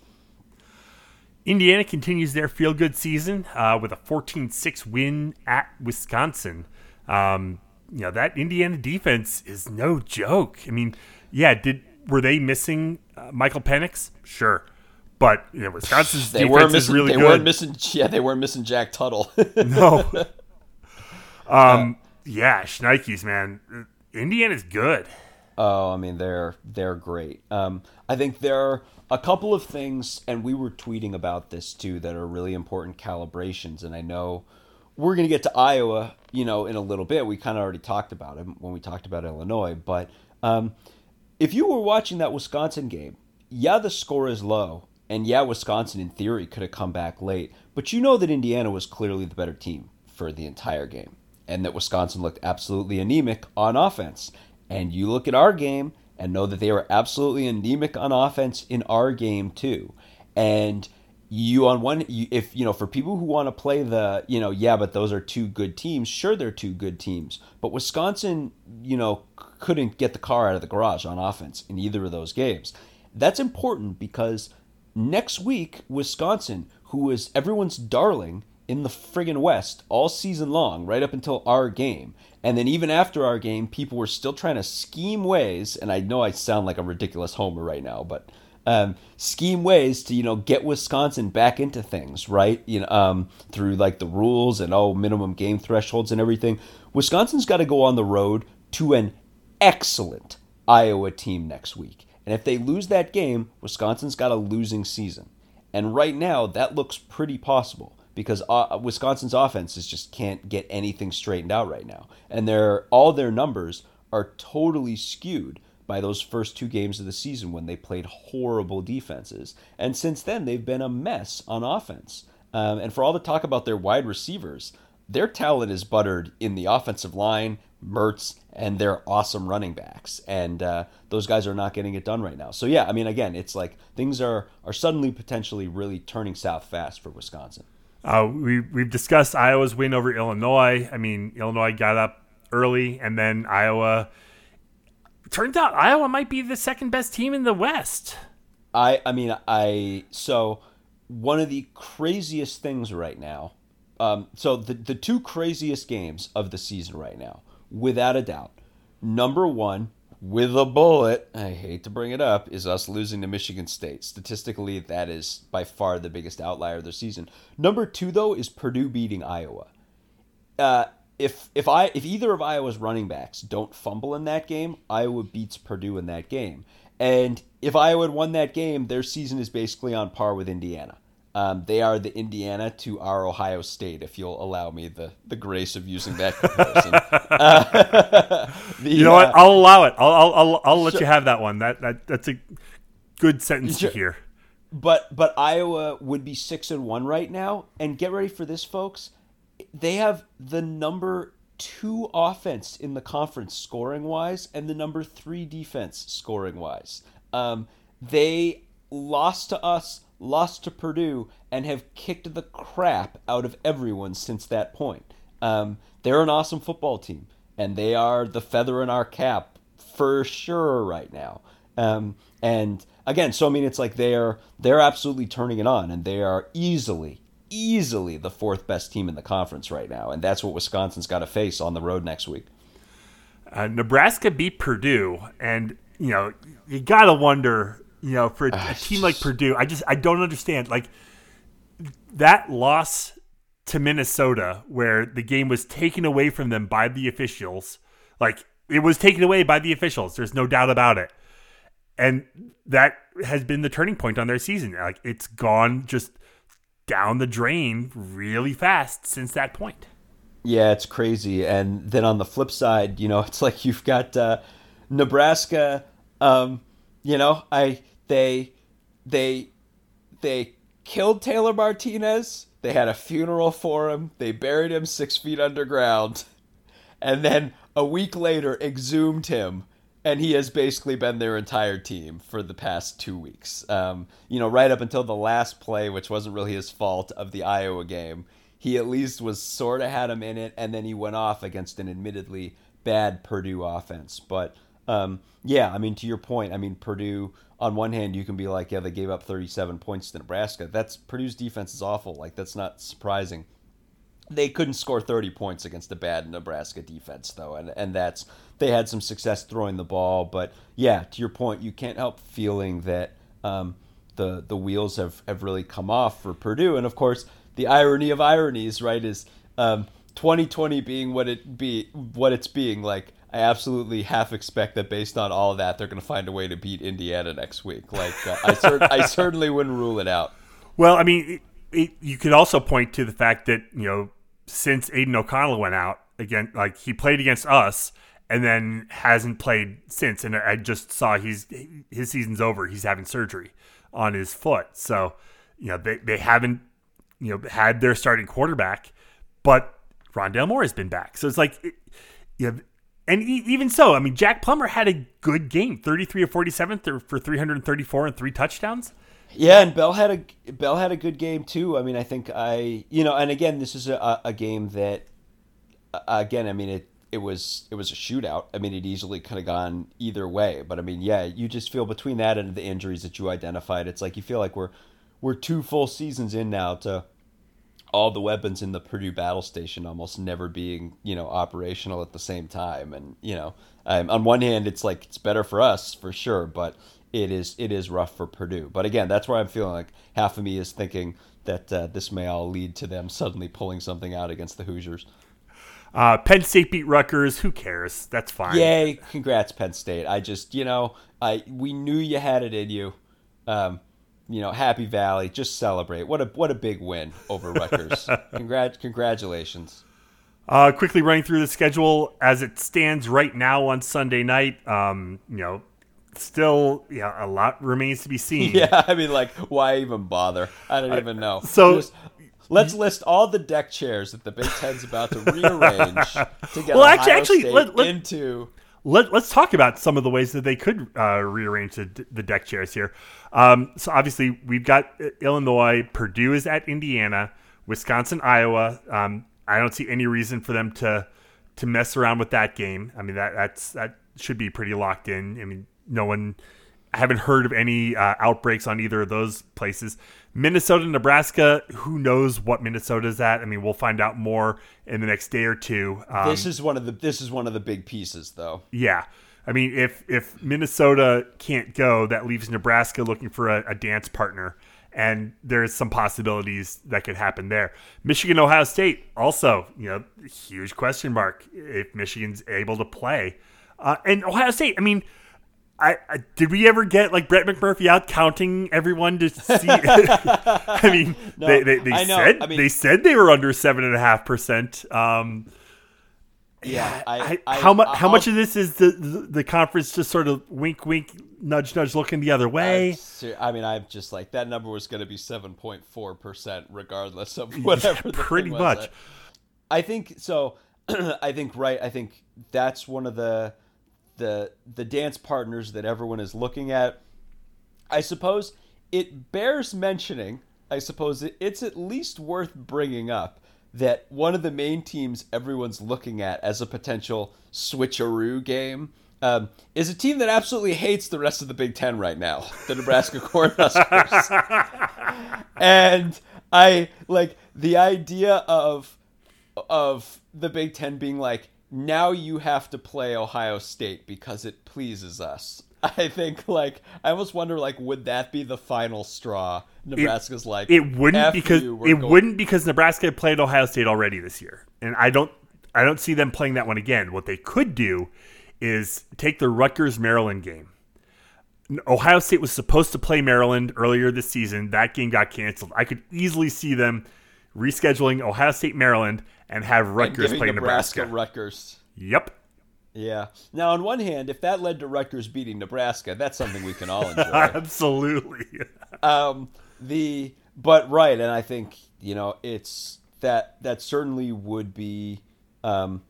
Indiana continues their feel good season uh, with a 14 6 win at Wisconsin. Um, you know that Indiana defense is no joke. I mean, yeah, did were they missing uh, Michael Penix? Sure, but you know, Wisconsin's *laughs* they defense missing, is really they good. weren't missing. Yeah, they weren't missing Jack Tuttle. *laughs* no. Um. Yeah, Schneikes, man. Indiana's good. Oh, I mean they're they're great. Um, I think there are a couple of things, and we were tweeting about this too, that are really important calibrations. And I know we're going to get to Iowa, you know, in a little bit. We kind of already talked about it when we talked about Illinois, but um, if you were watching that Wisconsin game, yeah, the score is low, and yeah, Wisconsin in theory could have come back late, but you know that Indiana was clearly the better team for the entire game, and that Wisconsin looked absolutely anemic on offense. And you look at our game and know that they were absolutely anemic on offense in our game too. And you on one if you know for people who want to play the you know yeah but those are two good teams sure they're two good teams but wisconsin you know couldn't get the car out of the garage on offense in either of those games that's important because next week wisconsin who is everyone's darling in the friggin' west all season long right up until our game and then even after our game people were still trying to scheme ways and i know i sound like a ridiculous homer right now but um, scheme ways to you know get Wisconsin back into things, right? You know, um, through like the rules and oh minimum game thresholds and everything. Wisconsin's got to go on the road to an excellent Iowa team next week, and if they lose that game, Wisconsin's got a losing season. And right now, that looks pretty possible because uh, Wisconsin's offenses just can't get anything straightened out right now, and their all their numbers are totally skewed by those first two games of the season when they played horrible defenses. And since then, they've been a mess on offense. Um, and for all the talk about their wide receivers, their talent is buttered in the offensive line, Mertz, and their awesome running backs. And uh, those guys are not getting it done right now. So yeah, I mean, again, it's like things are are suddenly potentially really turning south fast for Wisconsin. Uh, we we've discussed Iowa's win over Illinois. I mean, Illinois got up early, and then Iowa turns out Iowa might be the second best team in the West. I I mean I so one of the craziest things right now. Um, so the the two craziest games of the season right now, without a doubt. Number one, with a bullet, I hate to bring it up, is us losing to Michigan State. Statistically, that is by far the biggest outlier of the season. Number two, though, is Purdue beating Iowa. Uh, if if I if either of Iowa's running backs don't fumble in that game, Iowa beats Purdue in that game. And if Iowa had won that game, their season is basically on par with Indiana. Um, they are the Indiana to our Ohio State, if you'll allow me the, the grace of using that *laughs* comparison. *laughs* uh, *laughs* the, you know uh, what? I'll allow it. I'll I'll I'll, I'll let you have that one. That that that's a good sentence sure. to hear. But but Iowa would be six and one right now, and get ready for this, folks they have the number two offense in the conference scoring wise and the number three defense scoring wise. Um, they lost to us, lost to Purdue, and have kicked the crap out of everyone since that point. Um, they're an awesome football team, and they are the feather in our cap for sure right now. Um, and again, so I mean, it's like they're they're absolutely turning it on, and they are easily easily the fourth best team in the conference right now, and that's what Wisconsin's got to face on the road next week. Uh, Nebraska beat Purdue, and you know you gotta wonder, you know, for a, uh, a team like Purdue, I just I don't understand like that loss to Minnesota, where the game was taken away from them by the officials, like it was taken away by the officials. There's no doubt about it, and that has been the turning point on their season. Like it's gone just down the drain really fast since that point. Yeah, it's crazy. And then on the flip side, you know, *laughs* it's like you've got uh, Nebraska. Um, you know, I they they they killed Taylor Martinez. They had a funeral for him. They buried him six feet underground, and then a week later exhumed him and he has basically been their entire team for the past two weeks. Um, you know, right up until the last play, which wasn't really his fault of the Iowa game, he at least was sort of had him in it, and then he went off against an admittedly bad Purdue offense. But um, yeah, I mean, to your point, I mean, Purdue. On one hand, you can be like, yeah, they gave up 37 points to Nebraska. That's Purdue's defense is awful. Like that's not surprising. They couldn't score 30 points against a bad Nebraska defense, though, and and that's they had some success throwing the ball. But yeah, to your point, you can't help feeling that um, the the wheels have, have really come off for Purdue. And of course, the irony of ironies, right, is um, 2020 being what it be what it's being like. I absolutely half expect that based on all of that, they're going to find a way to beat Indiana next week. Like uh, I, cer- I *laughs* certainly wouldn't rule it out. Well, I mean, it, it, you could also point to the fact that you know since Aidan O'Connell went out again, like he played against us and then hasn't played since. And I just saw he's his season's over. He's having surgery on his foot, so you know they they haven't you know had their starting quarterback, but Rondale Moore has been back. So it's like, it, you know, and even so, I mean, Jack Plummer had a good game, 33 of 47 for 334 and three touchdowns. Yeah, and Bell had a Bell had a good game too. I mean, I think I you know, and again, this is a, a game that again, I mean it it was it was a shootout. I mean, it easily could have gone either way. But I mean, yeah, you just feel between that and the injuries that you identified, it's like you feel like we're we're two full seasons in now to all the weapons in the Purdue battle station almost never being you know operational at the same time. And you know, um, on one hand, it's like it's better for us for sure, but it is it is rough for Purdue. But again, that's where I'm feeling like half of me is thinking that uh, this may all lead to them suddenly pulling something out against the Hoosiers. Uh, Penn State beat Rutgers. Who cares? That's fine. Yay! Congrats, Penn State. I just you know I we knew you had it in you. Um, you know, Happy Valley, just celebrate. What a what a big win over Rutgers. *laughs* Congrat, congratulations. Uh, quickly running through the schedule as it stands right now on Sunday night. Um, you know, still, yeah, a lot remains to be seen. *laughs* Yeah, I mean, like, why even bother? I don't even know. So. Just, let's list all the deck chairs that the Big Ten's about to *laughs* rearrange to get well, Ohio actually, actually, State let, let, into. Let, us talk about some of the ways that they could uh, rearrange the, the, deck chairs here. Um, so obviously, we've got Illinois, Purdue is at Indiana, Wisconsin, Iowa. Um, I don't see any reason for them to to mess around with that game. I mean, that that's that should be pretty locked in. I mean, no one. I haven't heard of any uh, outbreaks on either of those places. Minnesota, Nebraska. Who knows what Minnesota's at? I mean, we'll find out more in the next day or two. Um, this is one of the this is one of the big pieces, though. Yeah, I mean, if if Minnesota can't go, that leaves Nebraska looking for a, a dance partner, and there's some possibilities that could happen there. Michigan, Ohio State, also, you know, huge question mark if Michigan's able to play, uh, and Ohio State. I mean I, I, did we ever get like Brett McMurphy out counting everyone to see? *laughs* *laughs* I mean, no, they, they, they said I mean, they said they were under seven and a half percent. Um, yeah, I, how much how much of this is the, the, the conference just sort of wink wink nudge nudge looking the other way? I mean, I'm just like that number was going to be seven point four percent regardless of whatever. Yeah, pretty much. I think so. *clears throat* I think right. I think that's one of the the the dance partners that everyone is looking at. I suppose it bears mentioning. I suppose it's at least worth bringing up that one of the main teams everyone's looking at as a potential switcheroo game um, is a team that absolutely hates the rest of the Big Ten right now, the Nebraska *laughs* Cornhuskers. and I like the idea of of the Big Ten being like, now you have to play Ohio State because it pleases us. *laughs* I think like I almost wonder like would that be the final straw? Nebraska's it, like it wouldn't because you, it going- wouldn't because Nebraska played Ohio State already this year, and I don't I don't see them playing that one again. What they could do is take the Rutgers Maryland game. Ohio State was supposed to play Maryland earlier this season. That game got canceled. I could easily see them rescheduling Ohio State Maryland and have Rutgers and play Nebraska. Nebraska. Rutgers. Yep. Yeah. Now, on one hand, if that led to Rutgers beating Nebraska, that's something we can all *laughs* enjoy. Absolutely. um, the but right, and I think you know it's that that certainly would be. Um,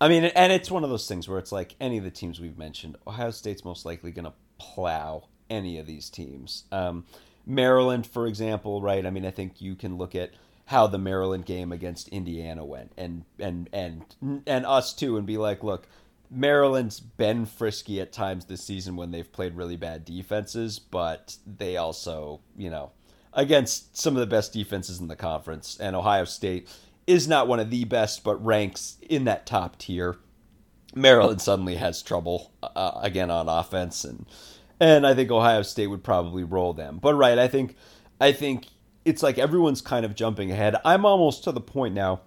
I mean, and it's one of those things where it's like any of the teams we've mentioned, Ohio State's most likely going to plow any of these teams. Um, Maryland, for example, right? I mean, I think you can look at how the Maryland game against Indiana went, and and and and us too, and be like, look, Maryland's been frisky at times this season when they've played really bad defenses, but they also, you know, against some of the best defenses in the conference, and Ohio State is not one of the best, but ranks in that top tier. Maryland suddenly has trouble uh, again on offense, and and I think Ohio State would probably roll them. But right, I think I think it's like everyone's kind of jumping ahead. I'm almost to the point now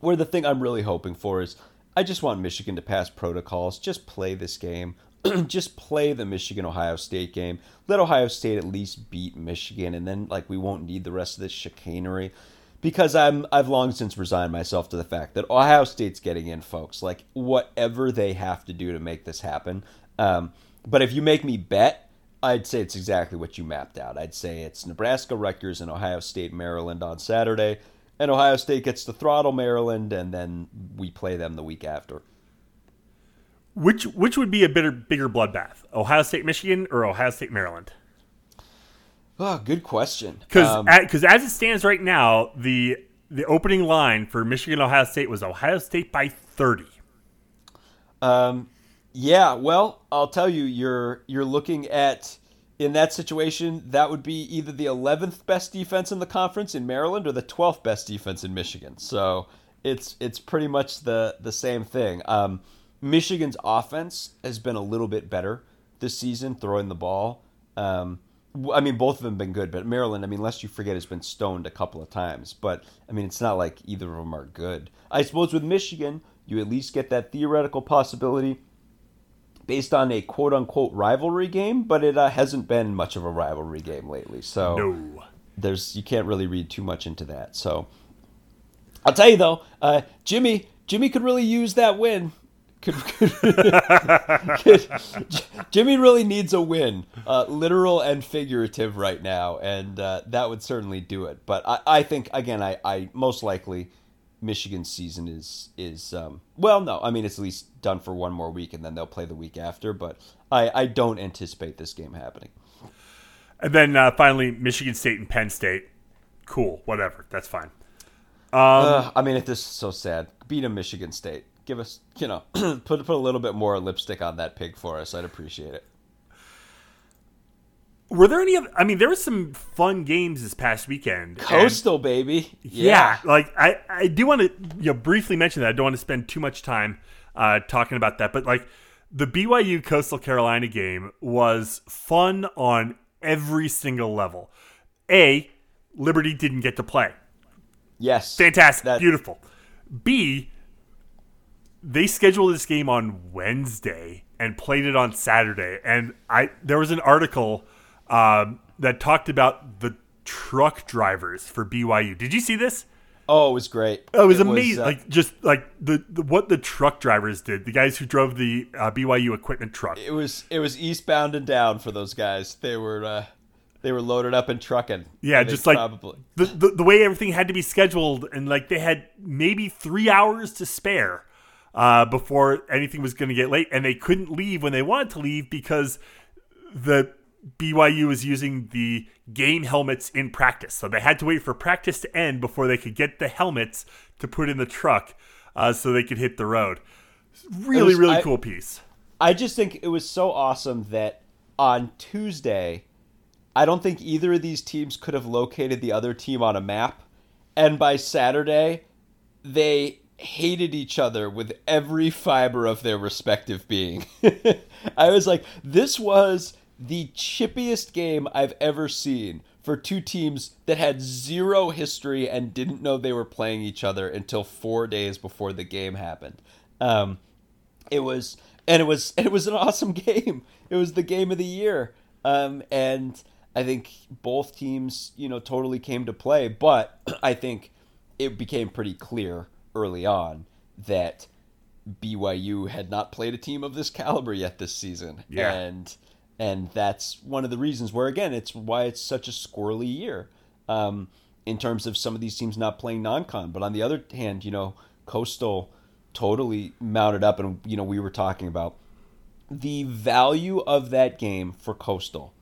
where the thing I'm really hoping for is I just want Michigan to pass protocols, just play this game. *clears throat* just play the Michigan Ohio State game. Let Ohio State at least beat Michigan, and then like we won't need the rest of this chicanery. Because I'm I've long since resigned myself to the fact that Ohio State's getting in, folks. Like whatever they have to do to make this happen. Um, but if you make me bet, I'd say it's exactly what you mapped out. I'd say it's Nebraska, Rutgers, and Ohio State, Maryland on Saturday, and Ohio State gets to throttle Maryland, and then we play them the week after. Which which would be a bigger bigger bloodbath? Ohio State, Michigan, or Ohio State, Maryland? Oh, good question. Because because um, as it stands right now, the the opening line for Michigan Ohio State was Ohio State by thirty. Um, yeah. Well, I'll tell you, you're you're looking at in that situation, that would be either the 11th best defense in the conference in Maryland or the 12th best defense in Michigan. So it's it's pretty much the the same thing. Um, Michigan's offense has been a little bit better this season, throwing the ball. Um, I mean, both of them have been good, but Maryland, I mean, lest you forget, has been stoned a couple of times. But I mean, it's not like either of them are good. I suppose with Michigan, you at least get that theoretical possibility based on a quote unquote rivalry game, but it uh, hasn't been much of a rivalry game lately. So no. there's you can't really read too much into that. So I'll tell you though, uh, Jimmy Jimmy could really use that win. Could, *laughs* could, could, Jimmy really needs a win, uh, literal and figurative, right now, and uh, that would certainly do it. But I, I think again, I, I most likely Michigan's season is is um, well, no, I mean it's at least done for one more week, and then they'll play the week after. But I, I don't anticipate this game happening. And then uh, finally, Michigan State and Penn State. Cool, whatever, that's fine. Um, uh, I mean, if this is so sad, beat a Michigan State. Give us, you know, *clears throat* put put a little bit more lipstick on that pig for us. I'd appreciate it. Were there any? Of? I mean, there were some fun games this past weekend. Coastal, and, baby. Yeah. yeah. like I, I do want to you know briefly mention that. I don't want to spend too much time uh, talking about that, but like the BYU Coastal Carolina game was fun on every single level. A, Liberty didn't get to play. Yes, fantastic, that- beautiful. B, they scheduled this game on Wednesday and played it on Saturday, and I there was an article um, that talked about the truck drivers for BYU. Did you see this? Oh, it was great. Oh, it was it amazing. Was, uh, like just like the, the, what the truck drivers did. The guys who drove the uh, BYU equipment truck. It was it was eastbound and down for those guys. They were uh, they were loaded up and trucking. Yeah, just like probably. The, the the way everything had to be scheduled, and like they had maybe three hours to spare uh, before anything was going to get late, and they couldn't leave when they wanted to leave because the BYU was using the game helmets in practice. So they had to wait for practice to end before they could get the helmets to put in the truck uh, so they could hit the road. Really, was, really I, cool piece. I just think it was so awesome that on Tuesday, I don't think either of these teams could have located the other team on a map. And by Saturday, they hated each other with every fiber of their respective being. *laughs* I was like, this was the chippiest game I've ever seen for two teams that had zero history and didn't know they were playing each other until four days before the game happened. Um, it was and it was and *laughs* it was an awesome game. It was the game of the year, um, and I think both teams, you know, totally came to play. But *clears throat* I think it became pretty clear early on that BYU had not played a team of this caliber yet this season, yeah. and and that's one of the reasons where again it's why it's such a squirrely year um, in terms of some of these teams not playing non-con. But on the other hand you know coastal totally mounted up and you know we were talking about the value of that game for coastal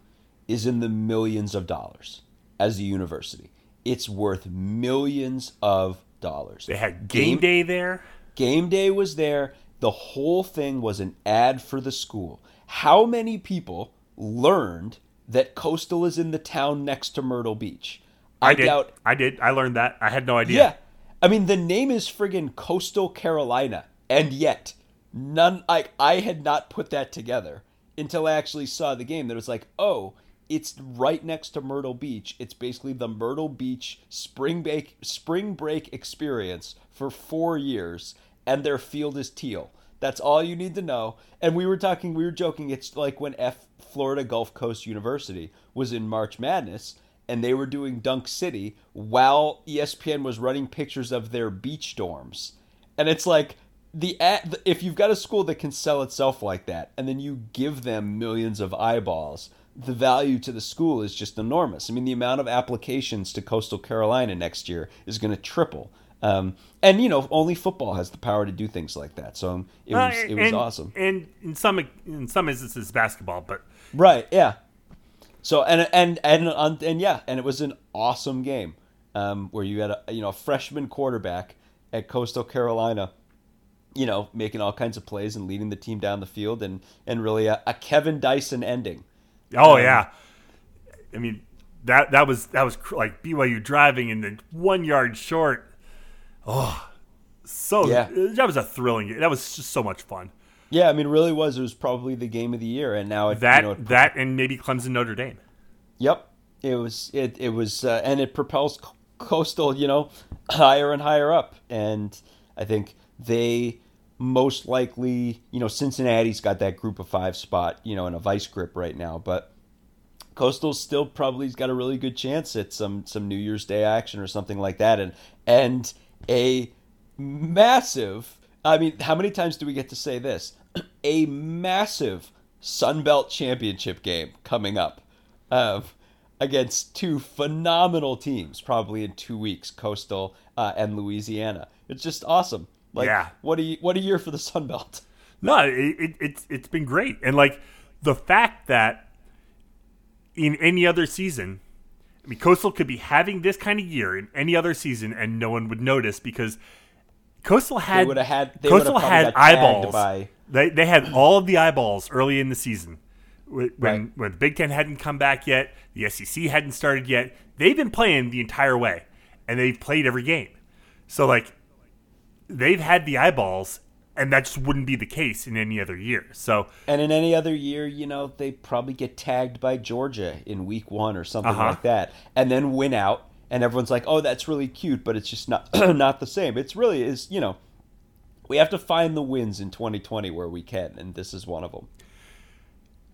is in the millions of dollars as a university. It's worth millions of dollars. They had game, game day there? Game day was there. The whole thing was an ad for the school how many people learned that Coastal is in the town next to Myrtle Beach? I, I did. Doubt, I did. I learned that. I had no idea. Yeah. I mean, the name is friggin' Coastal Carolina, and yet none. I I had not put that together until I actually saw the game. That was like, oh, it's right next to Myrtle Beach. It's basically the Myrtle Beach spring break spring break experience for four years, and their field is teal. That's all you need to know. And we were talking, we were joking. It's like when F Florida Gulf Coast University was in March Madness, and they were doing Dunk City while ESPN was running pictures of their beach dorms. And it's like the if you've got a school that can sell itself like that, and then you give them millions of eyeballs, the value to the school is just enormous. I mean, the amount of applications to Coastal Carolina next year is going to triple. Um, and you know, only football has the power to do things like that. So it was uh, it was awesome. And in some in some instances, basketball, but right, yeah. So and and and and, and yeah, and it was an awesome game um, where you had a you know a freshman quarterback at Coastal Carolina, you know, making all kinds of plays and leading the team down the field, and and really a, a Kevin Dyson ending. Oh um, yeah, I mean that that was that was like BYU driving and then one yard short Oh, so yeah. that was a thrilling. That was just so much fun. Yeah, I mean, it really was. It was probably the game of the year, and now it, that you know, it, that and maybe Clemson Notre Dame. Yep, it was it it was, uh, and it propels Coastal, you know, *coughs* higher and higher up, and I think they most likely, you know, Cincinnati's got that group of five spot, you know, in a vice grip right now, but Coastal still probably's got a really good chance at some some New Year's Day action or something like that, and and a massive, I mean, how many times do we get to say this? *clears throat* a massive Sun Belt championship game coming up uh, against two phenomenal teams, probably in two weeks, Coastal uh, and Louisiana. It's just awesome. Like, yeah. what a what a year for the Sun Belt. *laughs* No, it, it, it's it's been great, and like the fact that in any other season I mean, Coastal could be having this kind of year in any other season, and no one would notice because Coastal had they had they Coastal had eyeballs. By... They they had all of the eyeballs early in the season when right. when the Big Ten hadn't come back yet, the SEC hadn't started yet. They've been playing the entire way, and they've played every game. So like, they've had the eyeballs, and that just wouldn't be the case in any other year. So and in any other year, you know, they probably get tagged by Georgia in week one or something uh-huh. like that, and then win out, and everyone's like, "Oh, that's really cute," but it's just not *clears throat* not the same. It's really is you know, we have to find the wins in 2020 where we can, and this is one of them.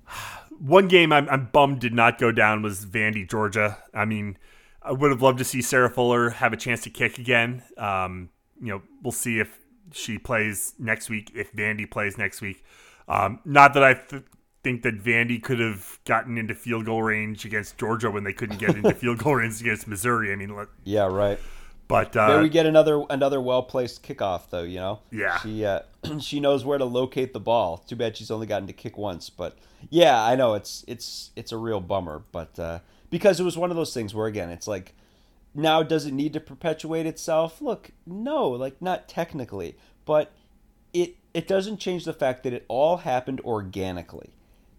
*sighs* One game I'm, I'm bummed did not go down was Vandy, Georgia. I mean, I would have loved to see Sarah Fuller have a chance to kick again. Um, you know, we'll see if she plays next week, if Vandy plays next week. Um, not that I th- think that Vandy could have gotten into field goal range against Georgia when they couldn't get into *laughs* field goal range against Missouri. I mean, let, yeah, right. But uh, we get another another well placed kickoff, though. You know, yeah, she uh, *clears throat* she knows where to locate the ball. Too bad she's only gotten to kick once, but yeah, I know it's it's it's a real bummer. But uh, because it was one of those things where again, it's like now does it need to perpetuate itself? Look, no, like not technically, but it it doesn't change the fact that it all happened organically.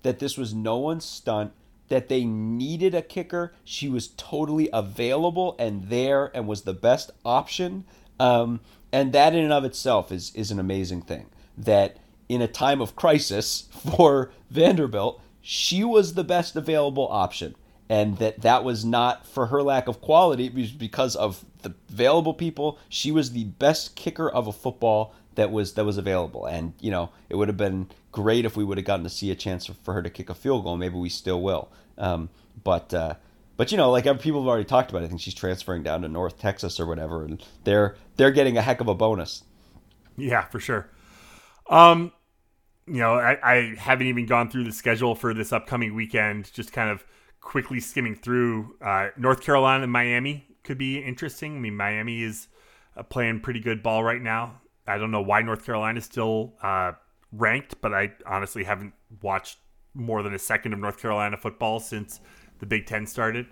That this was no one's stunt, that they needed a kicker. She was totally available and there and was the best option. Um, and that in and of itself is is an amazing thing. That in a time of crisis *laughs* for Vanderbilt, she was the best available option and that that was not for her lack of quality it was because of the available people. She was the best kicker of a football that was that was available. And you know it would have been great if we would have gotten to see a chance for her to kick a field goal. Maybe we still will. Um, but uh, but you know like people have already talked about it. i think she's transferring down to north texas or whatever and they're they're getting a heck of a bonus. Yeah for sure. Um you know I, I haven't even gone through the schedule for this upcoming weekend just kind of quickly skimming through, uh, North Carolina and Miami could be interesting. I mean, Miami is uh, playing pretty good ball right now. I don't know why North Carolina is still uh, ranked, but I honestly haven't watched more than a second of North Carolina football since the Big Ten started.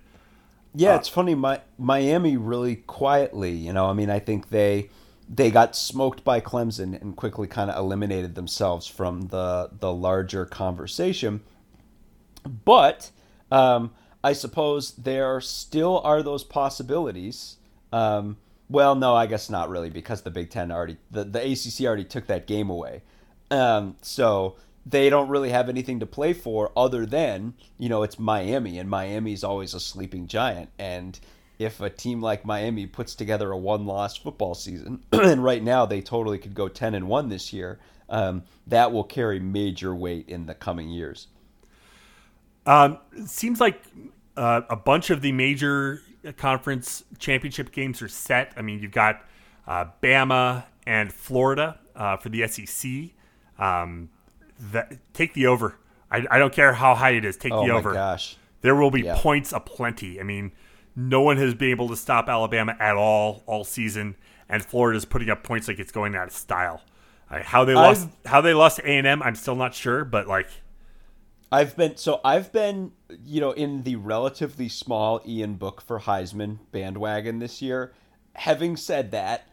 Yeah, uh, it's funny. My Miami really quietly, you know. I mean, I think they they got smoked by Clemson and quickly kind of eliminated themselves from the the larger conversation. But um, I suppose there still are those possibilities um, Well, no, I guess not really because the Big Ten already the, the ACC already took that game away. Um, so they don't really have anything to play for other than you know it's Miami, and Miami's always a sleeping giant. And if a team like Miami puts together a one-loss football season, *clears throat* and right now they totally could go ten and one this year, um, that will carry major weight in the coming years. Um, it seems like uh, a bunch of the major conference championship games are set. I mean, you've got uh, Bama and Florida uh, for the SEC. Um, that, take the over. I, I, don't care how high it is. Take oh the over. gosh. There will be yeah. points aplenty. I mean, no one has been able to stop Alabama at all all season, and Florida is putting up points like it's going out of style. how they lost, I've, how they lost A and M, I'm still not sure, but like I've been so I've been you know in the relatively small Ian Book for Heisman bandwagon this year. Having said that,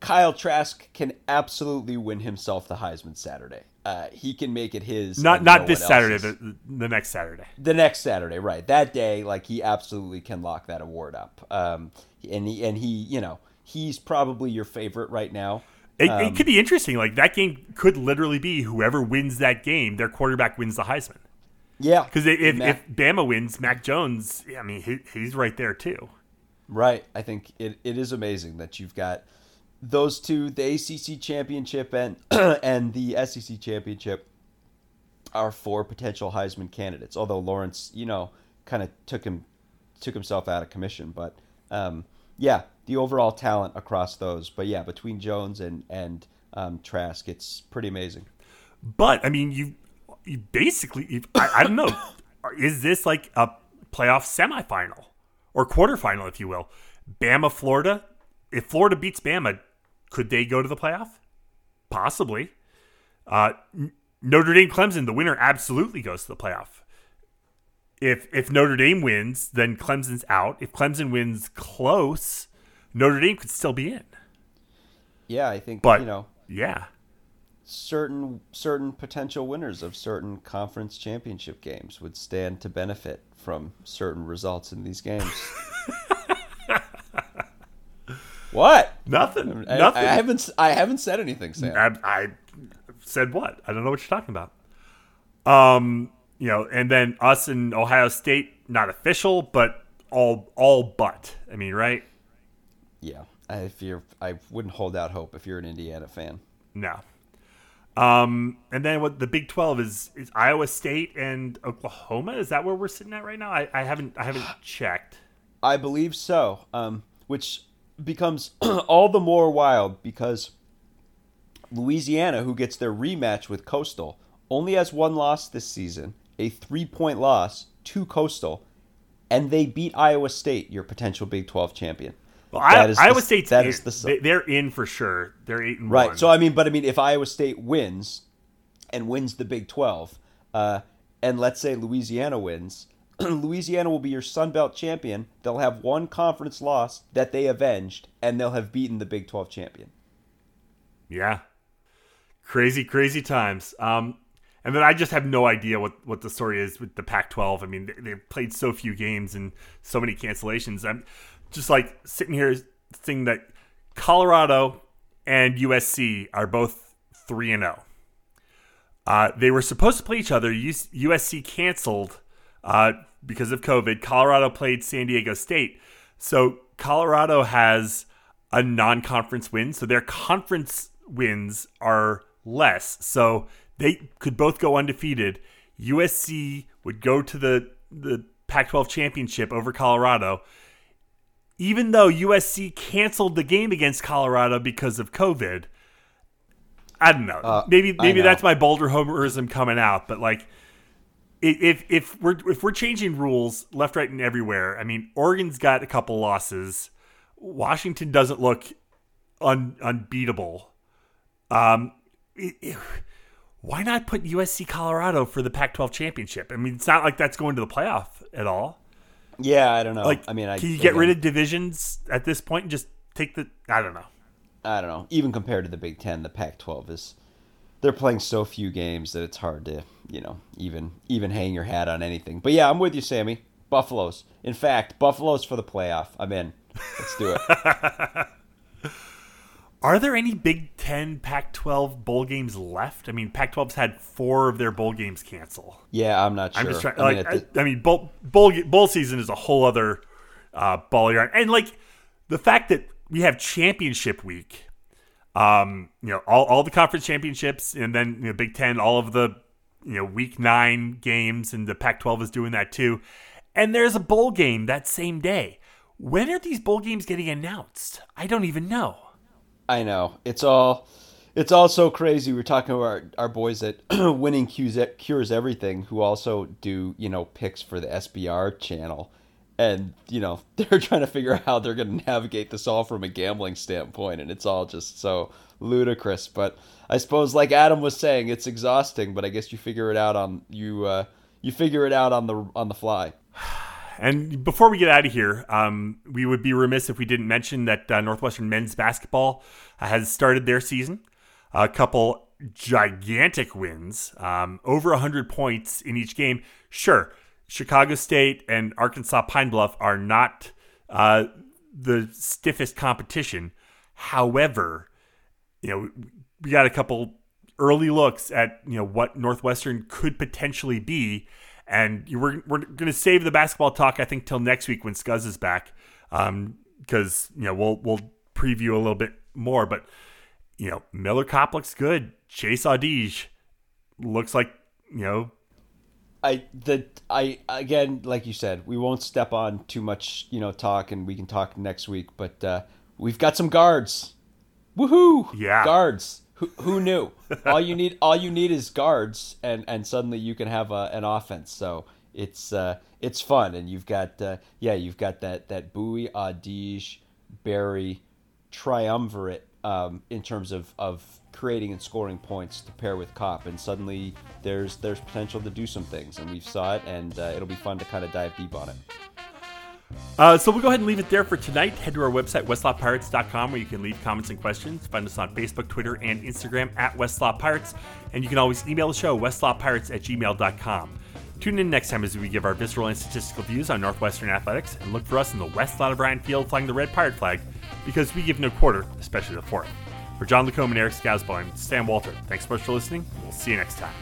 Kyle Trask can absolutely win himself the Heisman Saturday. Uh, he can make it his. Not not this Saturday, the, the next Saturday. The next Saturday, right? That day, like he absolutely can lock that award up. Um, and he and he, you know, he's probably your favorite right now. It, um, it could be interesting. Like that game could literally be whoever wins that game, their quarterback wins the Heisman. Yeah, because if, Mac- if Bama wins, Mac Jones, I mean, he, he's right there too. Right. I think it, it is amazing that you've got those two, the ACC championship and *clears throat* and the SEC championship, are four potential Heisman candidates. Although Lawrence, you know, kind of took him took himself out of commission, but um, yeah, the overall talent across those. But yeah, between Jones and and um, Trask, it's pretty amazing. But I mean, you you basically, I, I don't know, *laughs* is this like a playoff semifinal or quarterfinal, if you will? Bama, Florida. If Florida beats Bama, could they go to the playoff? Possibly. Uh, Notre Dame, Clemson, the winner absolutely goes to the playoff. If if Notre Dame wins, then Clemson's out. If Clemson wins close, Notre Dame could still be in. Yeah, I think. But you know, yeah, certain certain potential winners of certain conference championship games would stand to benefit from certain results in these games. *laughs* what? Nothing. I, Nothing. I, haven't. I haven't said anything, Sam. I, I, said what? I don't know what you're talking about. Um, you know, and then us in Ohio State, not official, but all all but. I mean, right? Yeah. If you're, I wouldn't hold out hope if you're an Indiana fan. No, um, and then what the Big Twelve is is Iowa State and Oklahoma. Is that where we're sitting at right now? I, I haven't I haven't *sighs* checked. I believe so. Um, which becomes *clears throat* all the more wild because Louisiana, who gets their rematch with Coastal, only has one loss this season, a three point loss to Coastal, and they beat Iowa State, your potential Big Twelve champion. Well, I, Iowa the, State's that in. is the they're in for sure. They're eight and one. right. One. So I mean, but I mean, if Iowa State wins and wins the Big Twelve, uh, and let's say Louisiana wins, *clears throat* Louisiana will be your Sun Belt champion. They'll have one conference loss that they avenged, and they'll have beaten the Big Twelve champion. Yeah, crazy, crazy times. Um, and then I just have no idea what, what the story is with the Pac-12. I mean, they, have played so few games and so many cancellations. I'm just like sitting here thinking that Colorado and USC are both 3 and 0. Uh, they were supposed to play each other. USC canceled uh, because of COVID. Colorado played San Diego State. So Colorado has a non conference win. So their conference wins are less. So they could both go undefeated. USC would go to the, the Pac 12 championship over Colorado even though USC canceled the game against Colorado because of COVID. I don't know. Uh, maybe maybe know. that's my Boulder homerism coming out, but like if if we're if we're changing rules left, right, and everywhere, I mean, Oregon's got a couple losses. Washington doesn't look un, unbeatable. Um, it, it, why not put USC Colorado for the Pac-12 championship? I mean, it's not like that's going to the playoff at all. Yeah, I don't know. Like, I mean, I, can you get rid of divisions at this point and just take the? I don't know. I don't know. Even compared to the Big Ten, the Pac-12 is they're playing so few games that it's hard to you know even even hang your hat on anything. But yeah, I'm with you, Sammy. Buffaloes. In fact, Buffaloes for the playoff. I'm in. Let's do it. *laughs* Are there any Big Ten, Pac 12 bowl games left? I mean, Pac 12's had four of their bowl games cancel. Yeah, I'm not sure. I'm just trying. I Like, mean, I, at the- I mean, bowl, bowl bowl season is a whole other uh, ball yarn, and like the fact that we have championship week, um, you know, all, all the conference championships, and then you know, Big Ten, all of the you know week nine games, and the Pac-12 is doing that too, and there's a bowl game that same day. When are these bowl games getting announced? I don't even know. I know it's all it's all so crazy. We're talking about our, our boys at *clears throat* Winning Cures, Cures Everything, who also do you know picks for the SBR channel, and you know *laughs* they're trying to figure out how they're going to navigate this all from a gambling standpoint, and it's all just so ludicrous. But I suppose, like Adam was saying, it's exhausting. But I guess you figure it out on you uh, you figure it out on the on the fly. *sighs* *sighs* *sighs* And before we get out of here, um, we would be remiss if we didn't mention that uh, Northwestern men's basketball uh, has started their season. A couple gigantic wins, um, over 100 points in each game. Sure, Chicago State and Arkansas Pine Bluff are not uh, the stiffest competition. However, you know, we got a couple early looks at you know what Northwestern could potentially be, and we're we're going to save the basketball talk I think till next week when Scuzz is back, because you know we'll we'll preview a little bit more. But you know Miller Kopp looks good. Chase Audige looks like you know I the I again, like you said, we won't step on too much, you know, talk, and we can talk next week. But uh, we've got some guards. Woohoo! Yeah. guards. Who, who knew? all you need, all you need is guards, and and suddenly you can have a, an offense. So it's uh, it's fun, and you've got uh, yeah, you've got that that Buie, Audige, Berry triumvirate um, in terms of, of creating and scoring points to pair with Kopp, and suddenly there's there's potential to do some things, and we've saw it, and uh, it'll be fun to kind of dive deep on it. Uh, so we'll go ahead and leave it there for tonight. Head to our website, westlotpirates.com, where you can leave comments and questions. Find us on Facebook, Twitter, and Instagram at West Lot Pirates. And you can always email the show, westlawpirates at gmail.com. Tune in next time as we give our visceral and statistical views on Northwestern athletics, and look for us in the west lot of Field flying the red pirate flag, because we give no quarter, especially the fourth. For John Lacombe and Eric Skazbo, I'm Stan Walter. Thanks so much for listening. We'll see you next time.